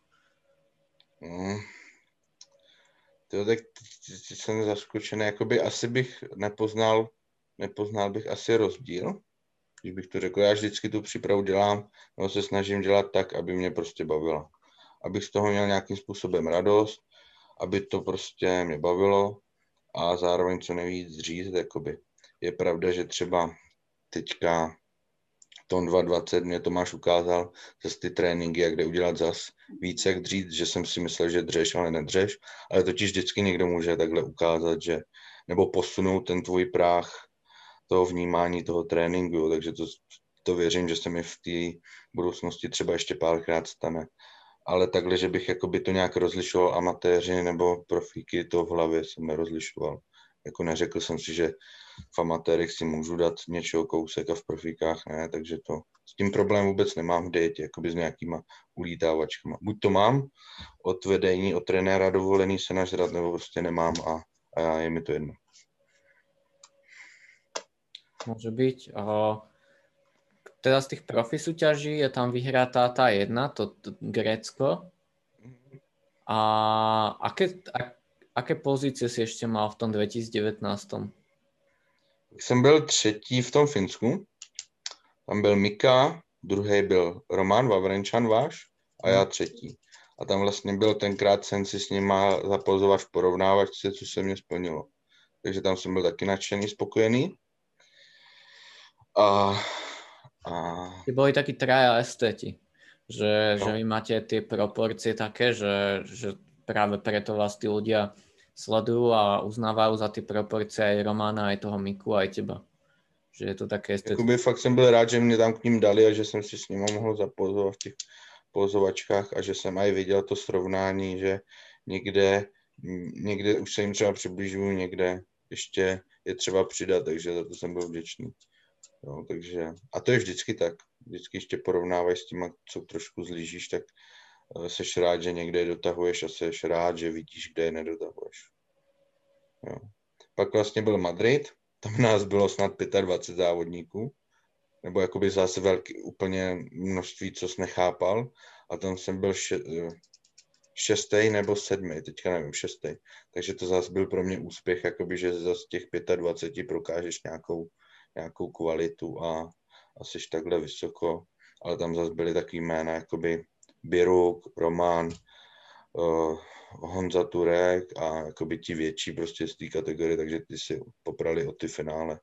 To tak jsem zaskočený, jakoby asi bych nepoznal, nepoznal bych asi rozdíl, když bych to řekl. Já vždycky tu přípravu dělám, nebo se snažím dělat tak, aby mě prostě bavila. Abych z toho měl nějakým způsobem radost, aby to prostě mě bavilo a zároveň co nejvíc říct, jakoby. Je pravda, že třeba teďka tom 2.20 mě Tomáš ukázal zase ty tréninky, jak jde udělat zas víc jak dřít, že jsem si myslel, že dřeš, ale nedřeš, ale totiž vždycky někdo může takhle ukázat, že nebo posunout ten tvůj práh toho vnímání toho tréninku, takže to, to věřím, že se mi v té budoucnosti třeba ještě párkrát stane. Ale takhle, že bych jakoby to nějak rozlišoval amatéři nebo profíky, to v hlavě jsem nerozlišoval. Jako neřekl jsem si, že v amatérech si můžu dát něčeho kousek a v profíkách ne, takže to s tím problém vůbec nemám v dietě, jakoby s nějakýma ulítávačkama. Buď to mám od vedení, od trenéra dovolený se nažrat, nebo prostě nemám a, a je mi to jedno. Může být. A teda z těch profi súťaží je tam vyhratá ta jedna, to, to Grécko. A aké, a, aké pozície si ještě mal v tom 2019? Jsem byl třetí v tom Finsku. Tam byl Mika, druhý byl Roman Vavrenčan váš a já třetí. A tam vlastně byl tenkrát, jsem si s nima zapozovat v porovnávačce, co se mě splnilo. Takže tam jsem byl taky nadšený, spokojený. A, a... Ty boli takí traja esteti, že, no. že vy máte ty proporcie také, že, že práve preto vás tí ľudia sledujú a uznávajú za ty proporce aj Romána, aj toho Miku, aj teba. Že je to také estetické. Jakoby fakt jsem byl rád, že mě tam k ním dali a že jsem si s nimi mohl zapozovat v těch pozovačkách a že jsem aj viděl to srovnání, že někde, někde už se jim třeba přibližuju, někde ještě je třeba přidat, takže za to jsem byl vděčný. Jo, takže, a to je vždycky tak. Vždycky ještě porovnávaš s tím, co trošku zlížíš, tak Eh, seš rád, že někde je dotahuješ a seš rád, že vidíš, kde je nedotahuješ. Jo. Pak vlastně byl Madrid, tam nás bylo snad 25 závodníků, nebo jakoby zase velký, úplně množství, co jsi nechápal, a tam jsem byl še, eh, šestý nebo sedmý, teďka nevím, šestý. Takže to zase byl pro mě úspěch, jakoby, že z těch 25 prokážeš nějakou, nějakou kvalitu a, a jsi takhle vysoko, ale tam zase byly takový jména, jakoby Biruk, Roman, uh, Honza Turek a jakoby ti větší prostě z té kategorie, takže ty si poprali o ty finále.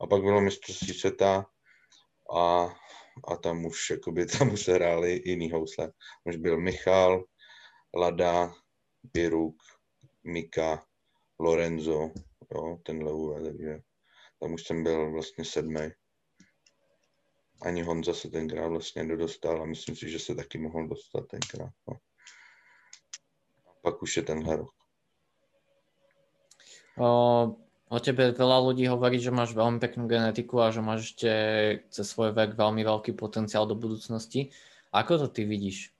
A pak bylo mistrovství světa a, a tam už, jakoby, tam už se hráli jiný housle. Už byl Michal, Lada, Biruk, Mika, Lorenzo, jo, tenhle úve, takže tam už jsem byl vlastně sedmý ani Honza se tenkrát vlastně nedostal a myslím si, že se taky mohl dostat tenkrát. No. Pak už je tenhle rok. O, o tebe veľa ľudí hovorí, že máš veľmi peknú genetiku a že máš ešte cez svoj vek veľmi veľký potenciál do budúcnosti. Ako to ty vidíš?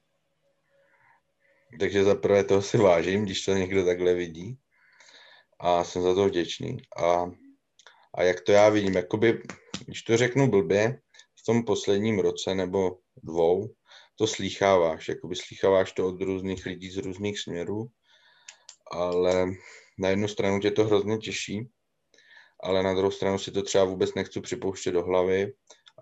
Takže za prvé toho si vážím, když to někdo takhle vidí a jsem za to vděčný. A, a jak to já vidím, jakoby, když to řeknu blbě, v tom posledním roce nebo dvou to slýcháváš, jakoby slýcháváš to od různých lidí z různých směrů, ale na jednu stranu tě to hrozně těší, ale na druhou stranu si to třeba vůbec nechci připouštět do hlavy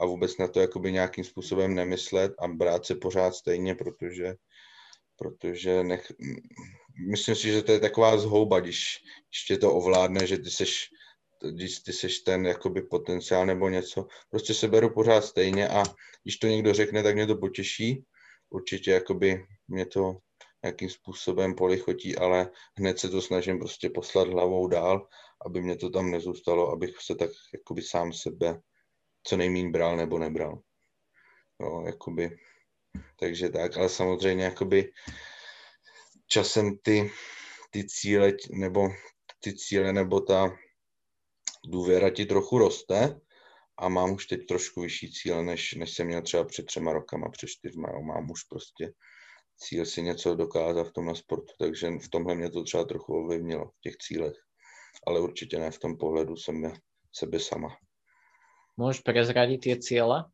a vůbec na to jakoby nějakým způsobem nemyslet a brát se pořád stejně, protože, protože nech, myslím si, že to je taková zhouba, když, když tě to ovládne, že ty seš když ty seš ten jakoby potenciál nebo něco, prostě se beru pořád stejně a když to někdo řekne, tak mě to potěší. Určitě jakoby mě to nějakým způsobem polichotí, ale hned se to snažím prostě poslat hlavou dál, aby mě to tam nezůstalo, abych se tak jakoby sám sebe co nejméně bral nebo nebral. No, jakoby, takže tak, ale samozřejmě jakoby časem ty, ty cíle, nebo ty cíle, nebo ta důvěra ti trochu roste a mám už teď trošku vyšší cíle, než, než jsem měl třeba před třema rokama, před čtyřma. Jo. Mám už prostě cíl si něco dokázat v tomhle sportu, takže v tomhle mě to třeba trochu ovlivnilo v těch cílech. Ale určitě ne v tom pohledu jsem sebe sama. Můžeš prezradit ty cíle?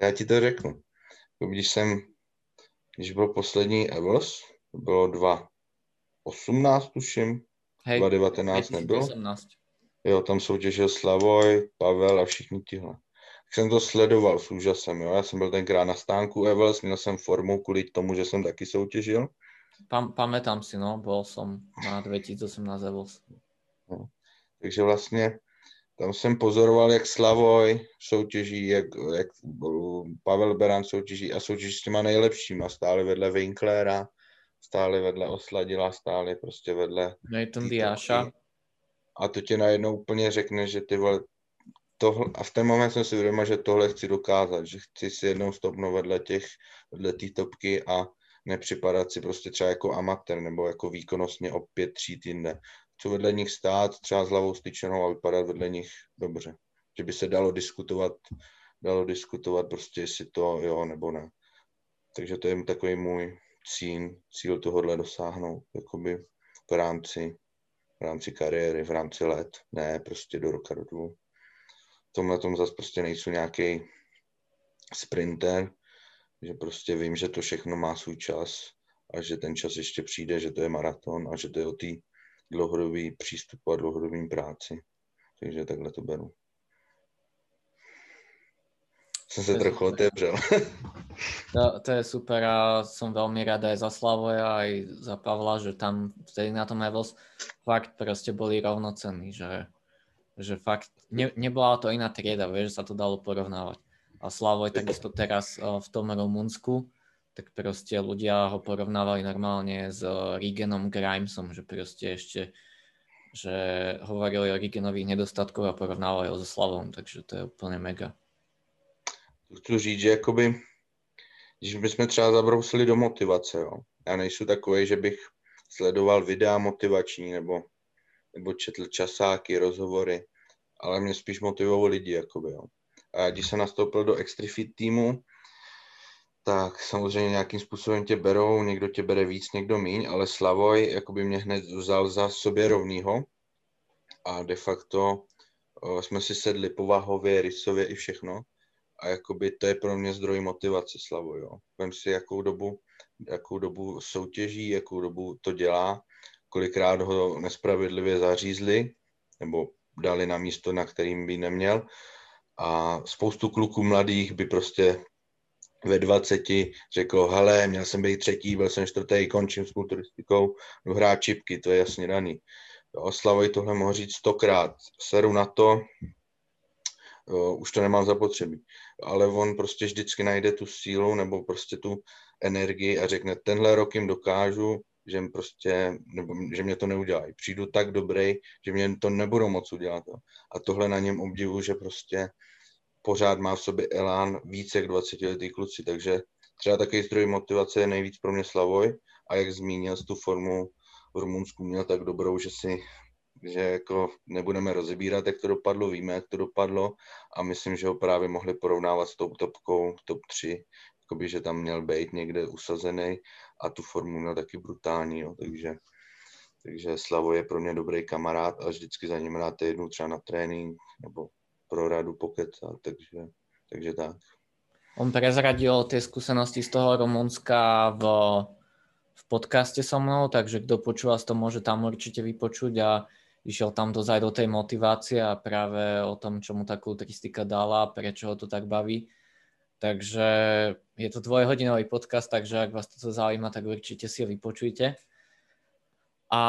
Já ti to řeknu. Když jsem, když byl poslední Evos, bylo 2.18 tuším, Hej, 2019 nebylo. Jo, tam soutěžil Slavoj, Pavel a všichni tihle. Jsem to sledoval s úžasem, jo. Já jsem byl tenkrát na stánku Evels, měl jsem formu kvůli tomu, že jsem taky soutěžil. Pam, pamätám si, no, byl jsem na 2018 Evels. No. Takže vlastně tam jsem pozoroval, jak Slavoj soutěží, jak, jak Pavel Beran soutěží a soutěží s těma nejlepšíma, stále vedle Winklera, stále vedle Osladila, stále prostě vedle... Nathan Diáša. A to tě najednou úplně řekne, že ty vole, tohle, a v ten moment jsem si uvědomil, že tohle chci dokázat, že chci si jednou stopnout vedle těch, vedle té topky a nepřipadat si prostě třeba jako amatér nebo jako výkonnostně o pět tříd jinde. Co vedle nich stát, třeba s hlavou styčenou a vypadat vedle nich dobře. Že by se dalo diskutovat, dalo diskutovat prostě, jestli to jo nebo ne. Takže to je takový můj cíl, cíl tohohle dosáhnout, jakoby v rámci, v rámci kariéry, v rámci let, ne prostě do roka, do dvou. V tomhle tom zase prostě nejsou nějaký sprinter, že prostě vím, že to všechno má svůj čas a že ten čas ještě přijde, že to je maraton a že to je o té dlouhodobý přístupu a dlouhodobým práci. Takže takhle to beru. Jsem se trochu otevřel. to, to je super a som veľmi rád aj za Slavoja, aj za Pavla, že tam vtedy na tom Evels fakt proste boli rovnocenní, že, že fakt ne, nebola to iná trieda, vieš, že sa to dalo porovnávať. A Slavoj takisto teraz v tom Rumunsku, tak proste ľudia ho porovnávali normálne s Reganom Grimesom, že proste ešte že hovorili o Reganových nedostatkoch a porovnávali ho so Slavom, takže to je úplne mega chci říct, že jakoby, když bychom třeba zabrousili do motivace, jo. Já nejsem takový, že bych sledoval videa motivační nebo, nebo četl časáky, rozhovory, ale mě spíš motivovali lidi, jakoby, jo. A když jsem nastoupil do Extrifit týmu, tak samozřejmě nějakým způsobem tě berou, někdo tě bere víc, někdo míň, ale Slavoj jakoby mě hned vzal za sobě rovnýho a de facto o, jsme si sedli povahově, rysově i všechno a jakoby to je pro mě zdroj motivace Slavo, jo. Vem si, jakou dobu, jakou dobu soutěží, jakou dobu to dělá, kolikrát ho nespravedlivě zařízli, nebo dali na místo, na kterým by neměl. A spoustu kluků mladých by prostě ve 20 řekl, hele, měl jsem být třetí, byl jsem čtvrtý, končím s kulturistikou, jdu hrát čipky, to je jasně daný. Jo, Slavoj tohle mohl říct stokrát. Seru na to, uh, už to nemám zapotřebí. Ale on prostě vždycky najde tu sílu nebo prostě tu energii a řekne, tenhle rok jim dokážu, že, prostě, nebo, že mě to neudělají. Přijdu tak dobrý, že mě to nebudou moc udělat. A tohle na něm obdivu, že prostě pořád má v sobě elán více jak 20 letý kluci, takže třeba takový zdroj motivace je nejvíc pro mě Slavoj a jak zmínil, tu formu v Rumunsku měl tak dobrou, že si že jako nebudeme rozebírat, jak to dopadlo, víme, jak to dopadlo a myslím, že ho právě mohli porovnávat s tou topkou, top 3, jakoby, že tam měl být někde usazený a tu formu měl taky brutální, jo, takže, takže Slavo je pro mě dobrý kamarád a vždycky za ním rád jednu třeba na trénink nebo pro radu pokecat, takže, takže tak. On prezradil ty zkušenosti z toho Rumunska v, v podcaste so mnou, takže kdo počúva, to môže tam určite vypočuť a išiel tam dozaj do tej motivácie a práve o tom, čo mu tá kulturistika dala, prečo ho to tak baví. Takže je to dvojhodinový podcast, takže ak vás toto zaujíma, tak určite si ho vypočujte. A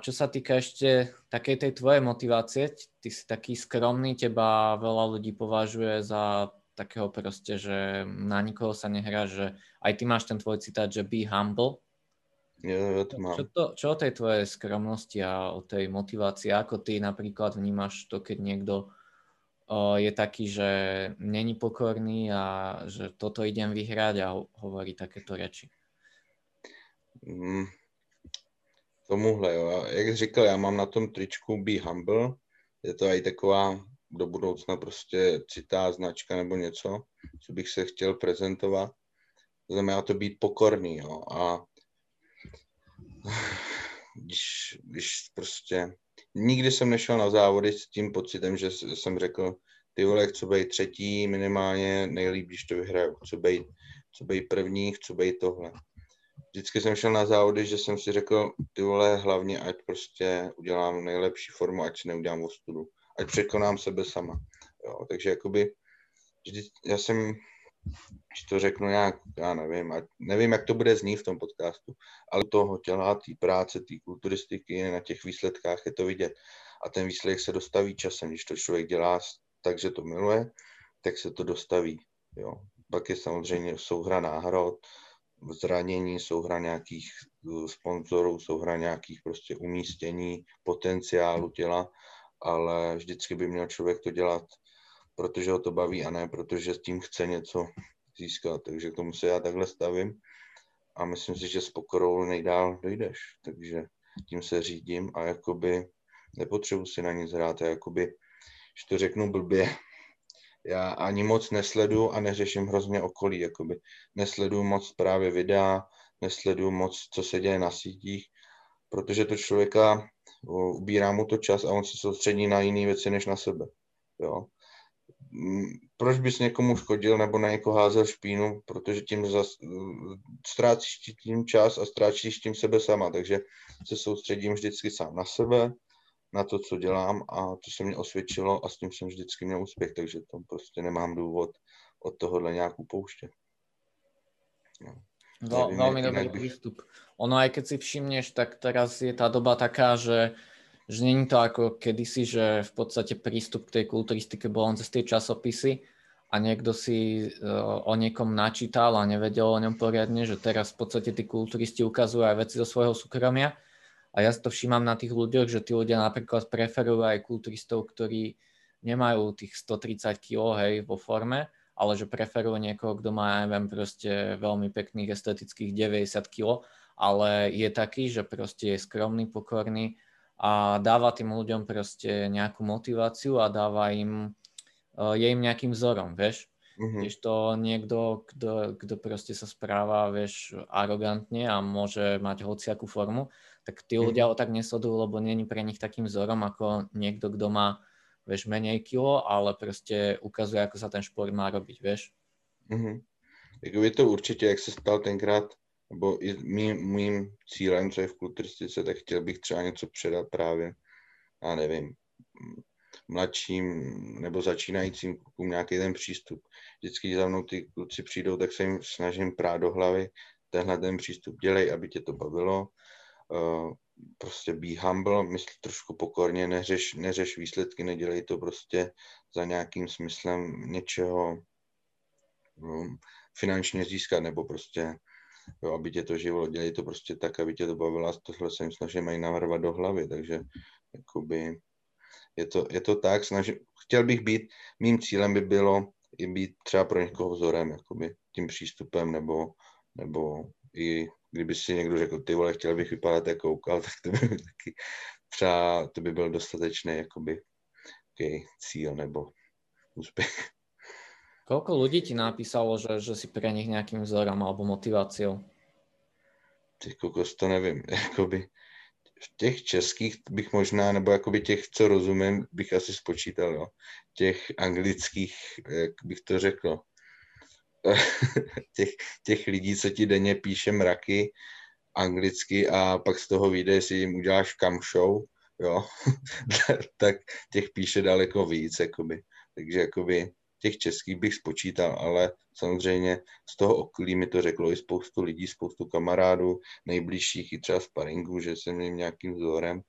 čo sa týka ešte takej tej tvojej motivácie, ty si taký skromný, teba veľa ľudí považuje za takého proste, že na nikoho sa nehrá, že aj ty máš ten tvoj citát, že be humble, ja to mám. Čo, to, čo o tej tvojej skromnosti a o tej motivácii, ako ty napríklad vnímaš to, keď niekto uh, je taký, že není pokorný a že toto idem vyhrať a hovorí takéto reči? mm, tomuhle, jo. Jak říkal, já mám na tom tričku Be Humble, je to i taková do budoucna prostě citá značka nebo něco, co bych se chtěl prezentovat. Znamená to být pokorný, jo. A když, když prostě nikdy jsem nešel na závody s tím pocitem, že jsem řekl, ty vole, chci být třetí minimálně, nejlíp, když to vyhraju, chci být, chci být první, chci být tohle. Vždycky jsem šel na závody, že jsem si řekl, ty vole, hlavně ať prostě udělám nejlepší formu, ať si neudělám ostudu, ať překonám sebe sama. Jo, takže jakoby, vždy, já jsem, když to řeknu nějak, já nevím, ať, nevím, jak to bude znít v tom podcastu, ale toho těla, té práce, té kulturistiky, na těch výsledkách je to vidět. A ten výsledek se dostaví časem, když to člověk dělá takže to miluje, tak se to dostaví. Jo. Pak je samozřejmě souhra náhrad, zranění, souhra nějakých eh, sponzorů, souhra nějakých prostě umístění, potenciálu těla, ale vždycky by měl člověk to dělat, protože ho to baví a ne protože s tím chce něco získat. Takže k tomu se já takhle stavím a myslím si, že s pokorou nejdál dojdeš. Takže tím se řídím a jakoby nepotřebuji si na nic hrát. A jakoby když to řeknu blbě, já ani moc nesledu a neřeším hrozně okolí, jakoby. Nesleduju moc právě videa, nesleduju moc, co se děje na sítích, protože to člověka, ubírá mu to čas a on se soustředí na jiné věci než na sebe. Jo. Proč bys někomu škodil nebo na někoho házel špínu, protože tím zas, ztrácíš tím čas a ztrácíš tím sebe sama, takže se soustředím vždycky sám na sebe, na to, co dělám a to se mě osvědčilo a s tím jsem vždycky měl úspěch, takže tam prostě nemám důvod od tohohle nějak upouštět. No. Vel, veľmi dobrý bych... prístup. Ono aj keď si všimneš, tak teraz je tá doba taká, že, že není to ako kedysi, že v podstate prístup k tej kulturistike bol len cez tie časopisy a niekto si uh, o niekom načítal a nevedel o ňom poriadne, že teraz v podstate tí kulturisti ukazujú aj veci zo svojho súkromia. A ja to všímam na tých ľuďoch, že tí ľudia napríklad preferujú aj kulturistov, ktorí nemajú tých 130 kg hej, vo forme, ale že preferujú niekoho, kto má, neviem, proste veľmi pekných estetických 90 kg, ale je taký, že proste je skromný, pokorný a dáva tým ľuďom proste nejakú motiváciu a dáva im, eh, je im nejakým vzorom, vieš. Mm-hmm. Když to niekto, kto, kto proste sa správa, vieš, arogantne a môže mať hociakú formu, tak tí ľudia mm-hmm. ho tak nesledujú, lebo není pre nich takým vzorom ako niekto, kto má, vieš, menej kilo, ale proste ukazuje, ako sa ten šport má robiť, vieš. Mm-hmm. Jako je to určitě, jak se stal tenkrát, nebo i mým, mým cílem, co je v kulturistice, tak chtěl bych třeba něco předat právě, já nevím, mladším nebo začínajícím klukům nějaký ten přístup. Vždycky, za mnou ty kluci přijdou, tak se jim snažím prát do hlavy, tenhle ten přístup dělej, aby tě to bavilo. Uh, prostě be humble, myslí trošku pokorně, neřeš, neřeš výsledky, nedělej to prostě za nějakým smyslem něčeho um, finančně získat, nebo prostě, jo, aby tě to živilo, dělej to prostě tak, aby tě to bavilo a tohle se jim snažím i navrvat do hlavy, takže jakoby je to, je to tak, snažím, chtěl bych být, mým cílem by bylo i být třeba pro někoho vzorem, jakoby tím přístupem, nebo, nebo i kdyby si někdo řekl, ty vole, chtěl bych vypadat jako Koukal, tak to by taky třeba, to by byl dostatečný, jakoby, okay, cíl nebo úspěch. Koľko ľudí ti napísalo, že, že si pre nich nejakým vzorom alebo motiváciou? Ty kokos, to nevím. Jakoby, v těch českých bych možná, nebo jakoby těch, co rozumím, bych asi spočítal, jo. Těch anglických, jak bych to řekl, těch, těch lidí, co ti denně píše mraky anglicky a pak z toho vyjde, jestli jim uděláš kam show, jo, tak těch píše daleko víc, jakoby. Takže jakoby těch českých bych spočítal, ale samozřejmě z toho okolí mi to řeklo i spoustu lidí, spoustu kamarádů, nejbližších i třeba z paringu, že jsem jim nějakým vzorem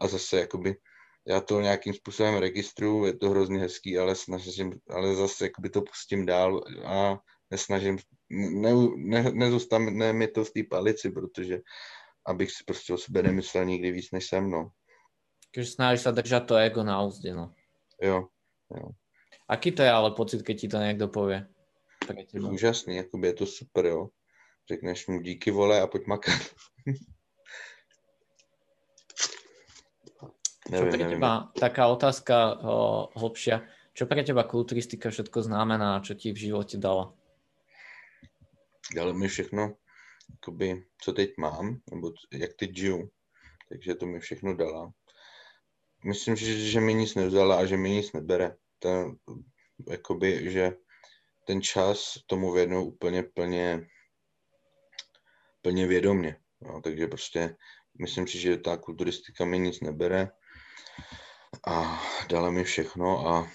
a zase jakoby já to nějakým způsobem registruju, je to hrozně hezký, ale snažím, ale zase jakoby to pustím dál a nesnažím, ne, ne, nezůstane mi to v té palici, protože abych si prostě o sebe nemyslel nikdy víc než se mnou. Takže snažíš se držet to ego na úzdě, no. Jo, jo. Aký to je ale pocit, keď ti to někdo? Je úžasný, jakoby je to super, jo. Řekneš mu díky vole a pojď makat. Čo pre teba, taká otázka o, hlbšia, čo pre teba kulturistika všetko znamená a čo ti v živote dala? Dalo mi všechno, jakoby, co teď mám, nebo jak teď žiju. Takže to mi všechno dala. Myslím, že, že mi nic nevzala a že mi nic nebere. To, jakoby, že ten čas tomu vědnou úplně plně, plně vědomně. No, takže prostě myslím si, že ta kulturistika mi nic nebere a dala mi všechno a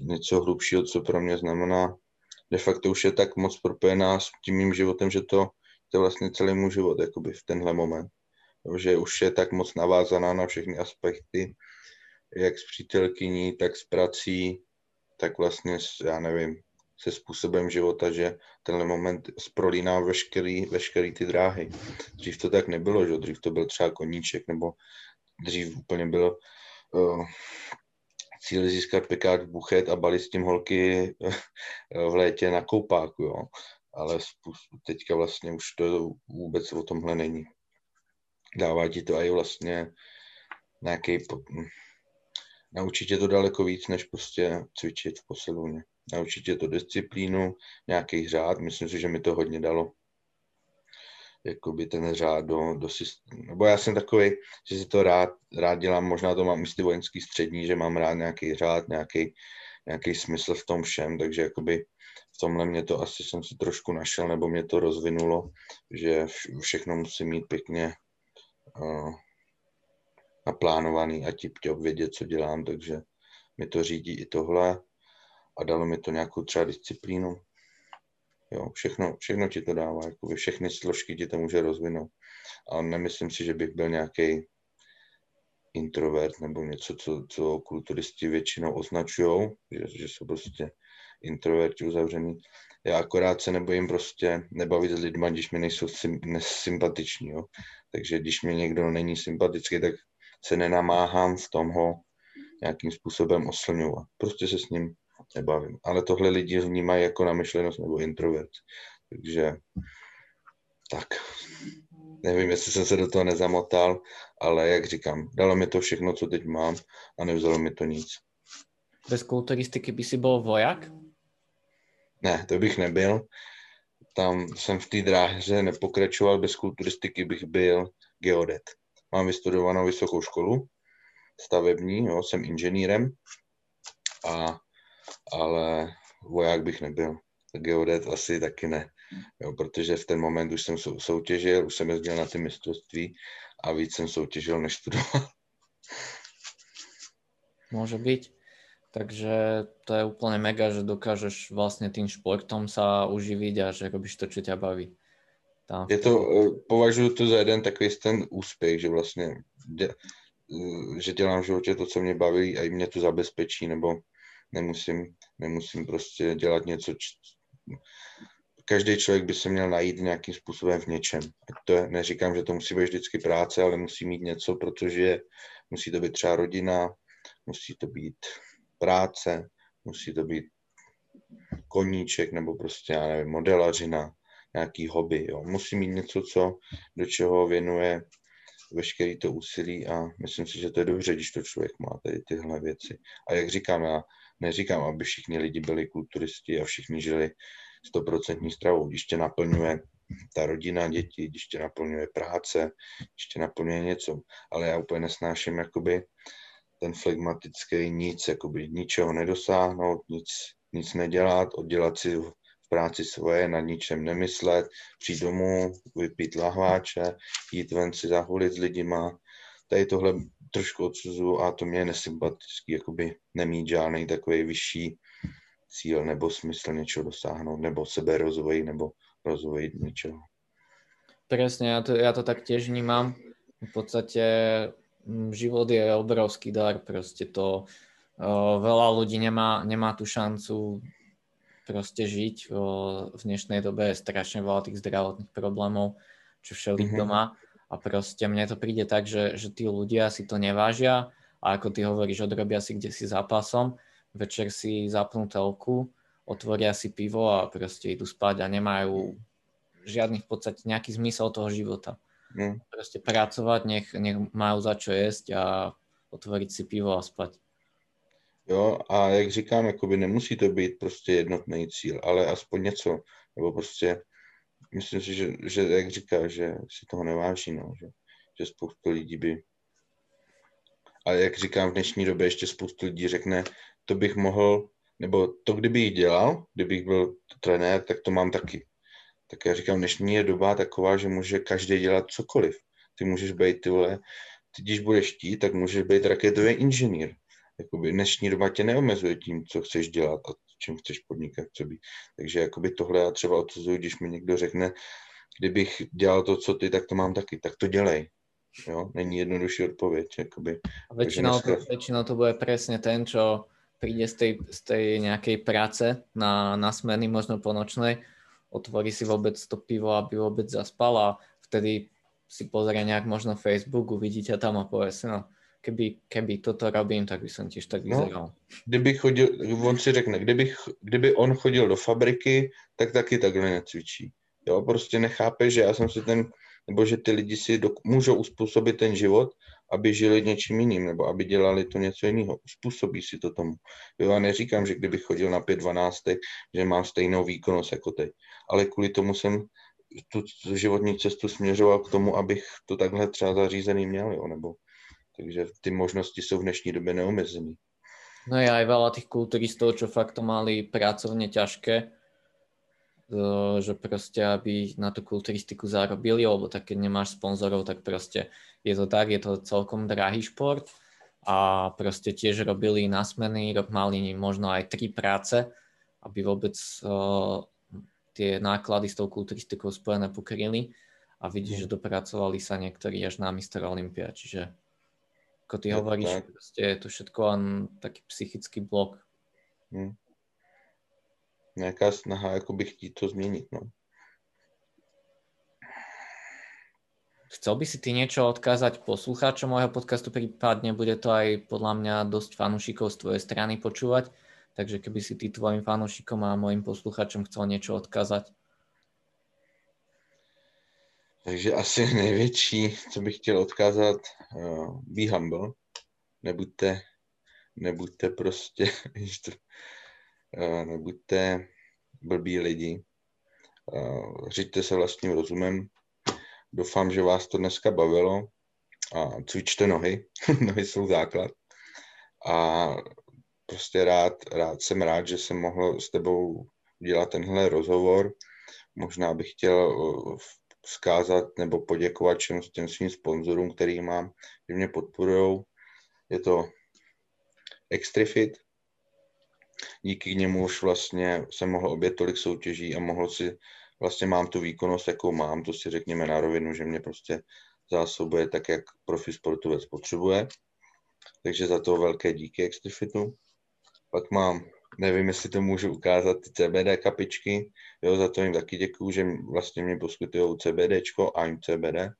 něco hlubšího, co pro mě znamená, de facto už je tak moc propojená s tím mým životem, že to, to je vlastně celý můj život jakoby v tenhle moment. Že už je tak moc navázaná na všechny aspekty, jak s přítelkyní, tak s prací, tak vlastně, já nevím, se způsobem života, že tenhle moment sprolíná veškerý, veškerý ty dráhy. Dřív to tak nebylo, že dřív to byl třeba koníček, nebo dřív úplně bylo uh, cíl získat pekát buchet a balit s tím holky v létě na koupáku, jo. Ale teďka vlastně už to vůbec o tomhle není. Dává ti to i vlastně nějaký, naučit tě to daleko víc, než prostě cvičit v posilovně. Naučit tě to disciplínu, nějaký řád, myslím si, že mi to hodně dalo jakoby ten řád do, do systému. Nebo já jsem takový, že si to rád, rád dělám, možná to mám místy vojenský střední, že mám rád nějaký řád, nějaký, nějaký smysl v tom všem, takže jakoby v tomhle mě to asi jsem si trošku našel, nebo mě to rozvinulo, že všechno musí mít pěkně uh, naplánovaný a tip vědět, co dělám, takže mi to řídí i tohle a dalo mi to nějakou třeba disciplínu. Jo, všechno, všechno ti to dává, jakoby všechny složky ti to může rozvinout. A nemyslím si, že bych byl nějaký introvert nebo něco, co, co kulturisti většinou označují, že, že jsou prostě introverti uzavření. Já akorát se nebojím prostě nebavit s lidmi, když mi nejsou sympatiční. Jo. Takže když mě někdo není sympatický, tak se nenamáhám v tom ho nějakým způsobem oslňovat. Prostě se s ním nebavím. Ale tohle lidi vnímají jako namyšlenost nebo introvert. Takže tak. Nevím, jestli jsem se do toho nezamotal, ale jak říkám, dalo mi to všechno, co teď mám a nevzalo mi to nic. Bez kulturistiky by si byl voják? Ne, to bych nebyl. Tam jsem v té dráhře nepokračoval, bez kulturistiky bych byl geodet. Mám vystudovanou vysokou školu, stavební, jo, jsem inženýrem a ale voják bych nebyl. Geodet asi taky ne, jo, protože v ten moment už jsem soutěžil, už jsem jezdil na ty mistrovství a víc jsem soutěžil, než studoval. Může být. Takže to je úplně mega, že dokážeš vlastně tím športom sa uživiť a že robíš to, čo ťa baví. Tam. Je to, eh, považuji to za jeden takový ten úspěch, že vlastně eh, že dělám v životě to, co mě baví a i mě to zabezpečí, nebo nemusím, nemusím prostě dělat něco, č... každý člověk by se měl najít nějakým způsobem v něčem. to je, neříkám, že to musí být vždycky práce, ale musí mít něco, protože musí to být třeba rodina, musí to být práce, musí to být koníček nebo prostě, já nevím, modelařina, nějaký hobby. Jo. Musí mít něco, co, do čeho věnuje veškerý to úsilí a myslím si, že to je dobře, když to člověk má tady tyhle věci. A jak říkám, já neříkám, aby všichni lidi byli kulturisti a všichni žili stoprocentní stravou. Když tě naplňuje ta rodina, děti, když tě naplňuje práce, když tě naplňuje něco. Ale já úplně nesnáším jakoby ten flegmatický nic, jakoby ničeho nedosáhnout, nic, nic nedělat, oddělat si v práci svoje, na ničem nemyslet, přijít domů, vypít lahváče, jít ven si zahulit s lidima. Tady tohle trošku odsuzuju a to mě je nesympatický, jakoby nemít žádný takový vyšší cíl nebo smysl něčeho dosáhnout, nebo sebe rozvoj, nebo rozvoj něčeho. Presne, ja to, ja to tak tiež vnímam. V podstate mm, život je obrovský dar, proste to uh, veľa ľudí nemá, nemá tu šancu proste žiť. Uh, v dnešnej dobe je strašne veľa tých zdravotných problémov, čo všelik mm-hmm. doma a proste mne to príde tak, že, že tí ľudia si to nevážia a ako ty hovoríš, odrobia si kde si zápasom, večer si zapnú telku, otvoria si pivo a proste idú spať a nemajú žiadny v podstate nejaký zmysel toho života. Mm. Proste pracovať, nech, nech majú za čo jesť a otvoriť si pivo a spať. Jo, a jak říkám, jakoby nemusí to být prostě jednotný cíl, ale aspoň něco, nebo prostě myslím si, že, že jak říká, že si toho neváží, no, že, že spoustu lidí by a jak říkám, v dnešní době ještě spoustu lidí řekne, to bych mohl, nebo to, kdybych dělal, kdybych byl trenér, tak to mám taky. Tak já říkám, dnešní je doba taková, že může každý dělat cokoliv. Ty můžeš být, ty vole, ty když budeš chtít, tak můžeš být raketový inženýr. Jakoby dnešní doba tě neomezuje tím, co chceš dělat a čím chceš podnikat, co být. Takže jakoby tohle já třeba odsuzuji, když mi někdo řekne, kdybych dělal to, co ty, tak to mám taky, tak to dělej. Jo, není jednodušší odpověď. Jakoby. A väčšinou, dneska... to, väčšinou to bude presne ten, čo príde z tej, z tej nejakej práce na, na smeny, možno po nočnej, otvorí si vôbec to pivo, aby vôbec zaspal a vtedy si pozrie nejak možno Facebook, uvidíte tam a povie si, no, keby, keby toto robím, tak by som tiež tak no, vyzeral. No, kdyby chodil, on si řekne, kdyby, kdyby on chodil do fabriky, tak taky takhle necvičí. Jo, prostě nechápe, že já jsem si ten, nebo že ty lidi si do, můžou uspůsobit ten život, aby žili něčím jiným, nebo aby dělali to něco jiného. Uspůsobí si to tomu. Jo, já neříkám, že kdybych chodil na 5.12, že mám stejnou výkonnost jako teď, ale kvůli tomu jsem tu životní cestu směřoval k tomu, abych to takhle třeba zařízený měl, jo, nebo takže ty možnosti jsou v dnešní době neomezené. No je aj veľa tých kulturistov, čo fakt to mali pracovne ťažké, že proste, aby na tú kulturistiku zarobili, lebo tak keď nemáš sponzorov, tak proste je to tak, je to celkom drahý šport a proste tiež robili na smeny, mali možno aj tri práce, aby vôbec uh, tie náklady s tou kulturistikou spojené pokryli a vidíš, že dopracovali sa niektorí až na Mr. Olympia, čiže ako ty je hovoríš, tak. proste je to všetko len taký psychický blok. Hmm. Nejaká snaha akoby chtít to změnit, no. Chcel by si ty niečo odkázať poslucháčom môjho podcastu, prípadne bude to aj podľa mňa dosť fanúšikov z tvojej strany počúvať, takže keby si ty tvojim fanúšikom a mojim poslucháčom chcel niečo odkázať. Takže asi největší, co bych chtěl odkázat, uh, be humble. Nebuďte, nebuďte prostě, uh, nebuďte blbí lidi. Uh, řiďte se vlastním rozumem. Doufám, že vás to dneska bavilo. A cvičte nohy. nohy jsou základ. A prostě rád, rád jsem rád, že jsem mohl s tebou udělat tenhle rozhovor. Možná bych chtěl v vzkázat nebo poděkovat všem těm svým sponzorům, který mám, že mě podporují. Je to Extrifit, díky němu už vlastně jsem mohl obět tolik soutěží a mohl si, vlastně mám tu výkonnost, jakou mám, to si řekněme na rovinu, že mě prostě zásobuje tak, jak profi sportovec potřebuje. Takže za to velké díky Extrifitu. Pak mám nevím, jestli to můžu ukázat, ty CBD kapičky, jo, za to jim taky děkuju, že vlastně mě poskytují CBDčko a jim CBD.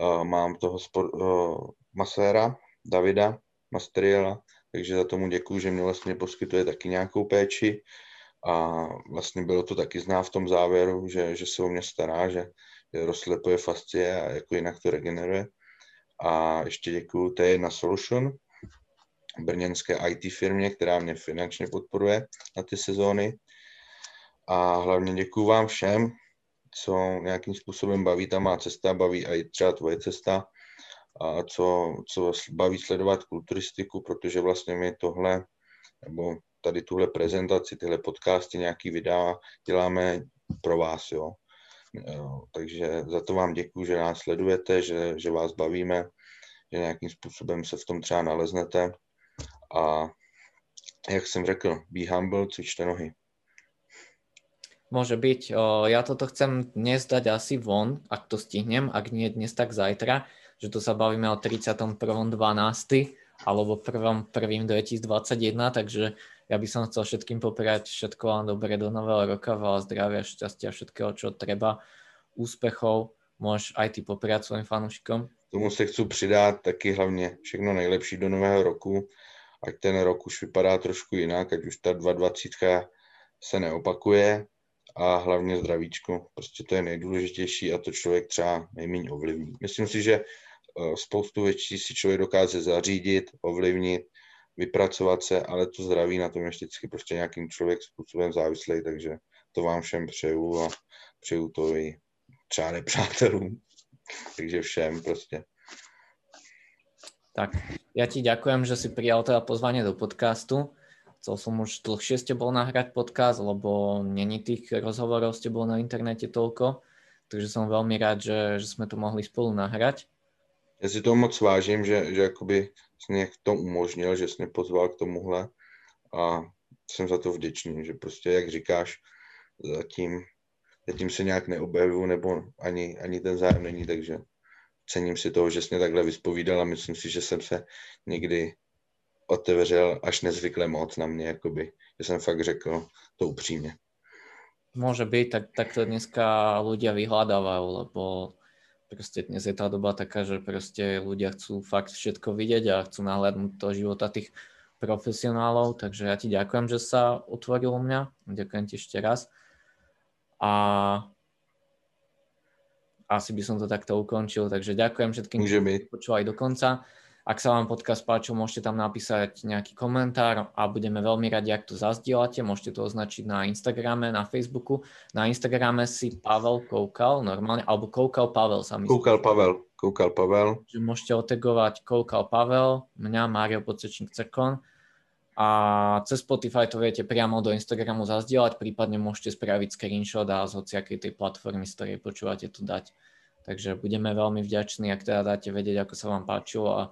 Uh, mám toho spor, uh, maséra Davida Masteriela, takže za tomu děkuju, že mě vlastně poskytuje taky nějakou péči a vlastně bylo to taky zná v tom závěru, že, že se o mě stará, že, rozslepuje fascie a jako jinak to regeneruje. A ještě děkuju, to je jedna solution, brněnské IT firmě, která mě finančně podporuje na ty sezóny. A hlavně děkuji vám všem, co nějakým způsobem baví ta má cesta, baví i třeba tvoje cesta, a co, co baví sledovat kulturistiku, protože vlastně my tohle, nebo tady tuhle prezentaci, tyhle podcasty, nějaký videa děláme pro vás, jo. jo takže za to vám děkuji, že nás sledujete, že, že vás bavíme, že nějakým způsobem se v tom třeba naleznete a jak jsem řekl, be humble, cvičte nohy. Môže byť. O, ja toto chcem dnes dať asi von, ak to stihnem, ak nie dnes, tak zajtra, že to sa bavíme o 31.12. alebo 1.1.2021, takže ja by som chcel všetkým popriať všetko len dobre do nového roka, veľa zdravia, šťastia, všetkého, čo treba, úspechov. Môžeš aj ty popriať svojim fanúšikom? Tomu se chci přidat taky hlavně všechno nejlepší do nového roku ať ten rok už vypadá trošku jinak, ať už ta 2020 se neopakuje a hlavně zdravíčko. Prostě to je nejdůležitější a to člověk třeba nejméně ovlivní. Myslím si, že eh, spoustu věcí si člověk dokáže zařídit, ovlivnit, vypracovat se, ale to zdraví na tom je vždycky prostě nějakým člověk způsobem závislý, takže to vám všem přeju a přeju to i třeba nepřátelům. Takže všem prostě. Tak, ja ti ďakujem, že si prijal teda pozvanie do podcastu. Chcel som už dlhšie s tebou nahrať podcast, lebo není tých rozhovorov s tebou na internete toľko, takže som veľmi rád, že, že sme to mohli spolu nahrať. Já si to moc vážím, že, že jakoby jsi mě to umožnil, že jsi mě pozval k tomuhle a jsem za to vděčný, že prostě, jak říkáš, zatím, zatím se nějak neobjevuju, nebo ani, ani ten zájem není, takže cením si toho, že jsi mě takhle vyspovídal a myslím si, že jsem se někdy otevřel až nezvykle moc na mě, jakoby, že jsem fakt řekl to upřímně. Môže byť, tak, tak to dneska ľudia vyhľadávajú, lebo proste dnes je tá doba taká, že proste ľudia chcú fakt všetko vidieť a chcú nahľadnúť do života tých profesionálov, takže ja ti ďakujem, že sa otvoril u mňa, ďakujem ti ešte raz a asi by som to takto ukončil, takže ďakujem všetkým, ktorí počúvali do konca. Ak sa vám podcast páčil, môžete tam napísať nejaký komentár a budeme veľmi radi, ak to zazdielate. Môžete to označiť na Instagrame, na Facebooku. Na Instagrame si Pavel koukal normálne, alebo koukal Pavel sa myslím. Koukal Pavel, koukal Pavel. Že môžete otegovať koukal Pavel, mňa Mário Podsečník Cerkon a cez Spotify to viete priamo do Instagramu zazdieľať, prípadne môžete spraviť screenshot a z hociakej tej platformy, z ktorej počúvate to dať. Takže budeme veľmi vďační, ak teda dáte vedieť, ako sa vám páčilo a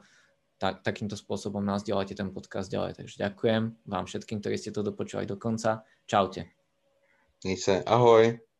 tak, takýmto spôsobom nás delajte ten podcast ďalej. Takže ďakujem vám všetkým, ktorí ste to dopočúvali do konca. Čaute. Se, ahoj.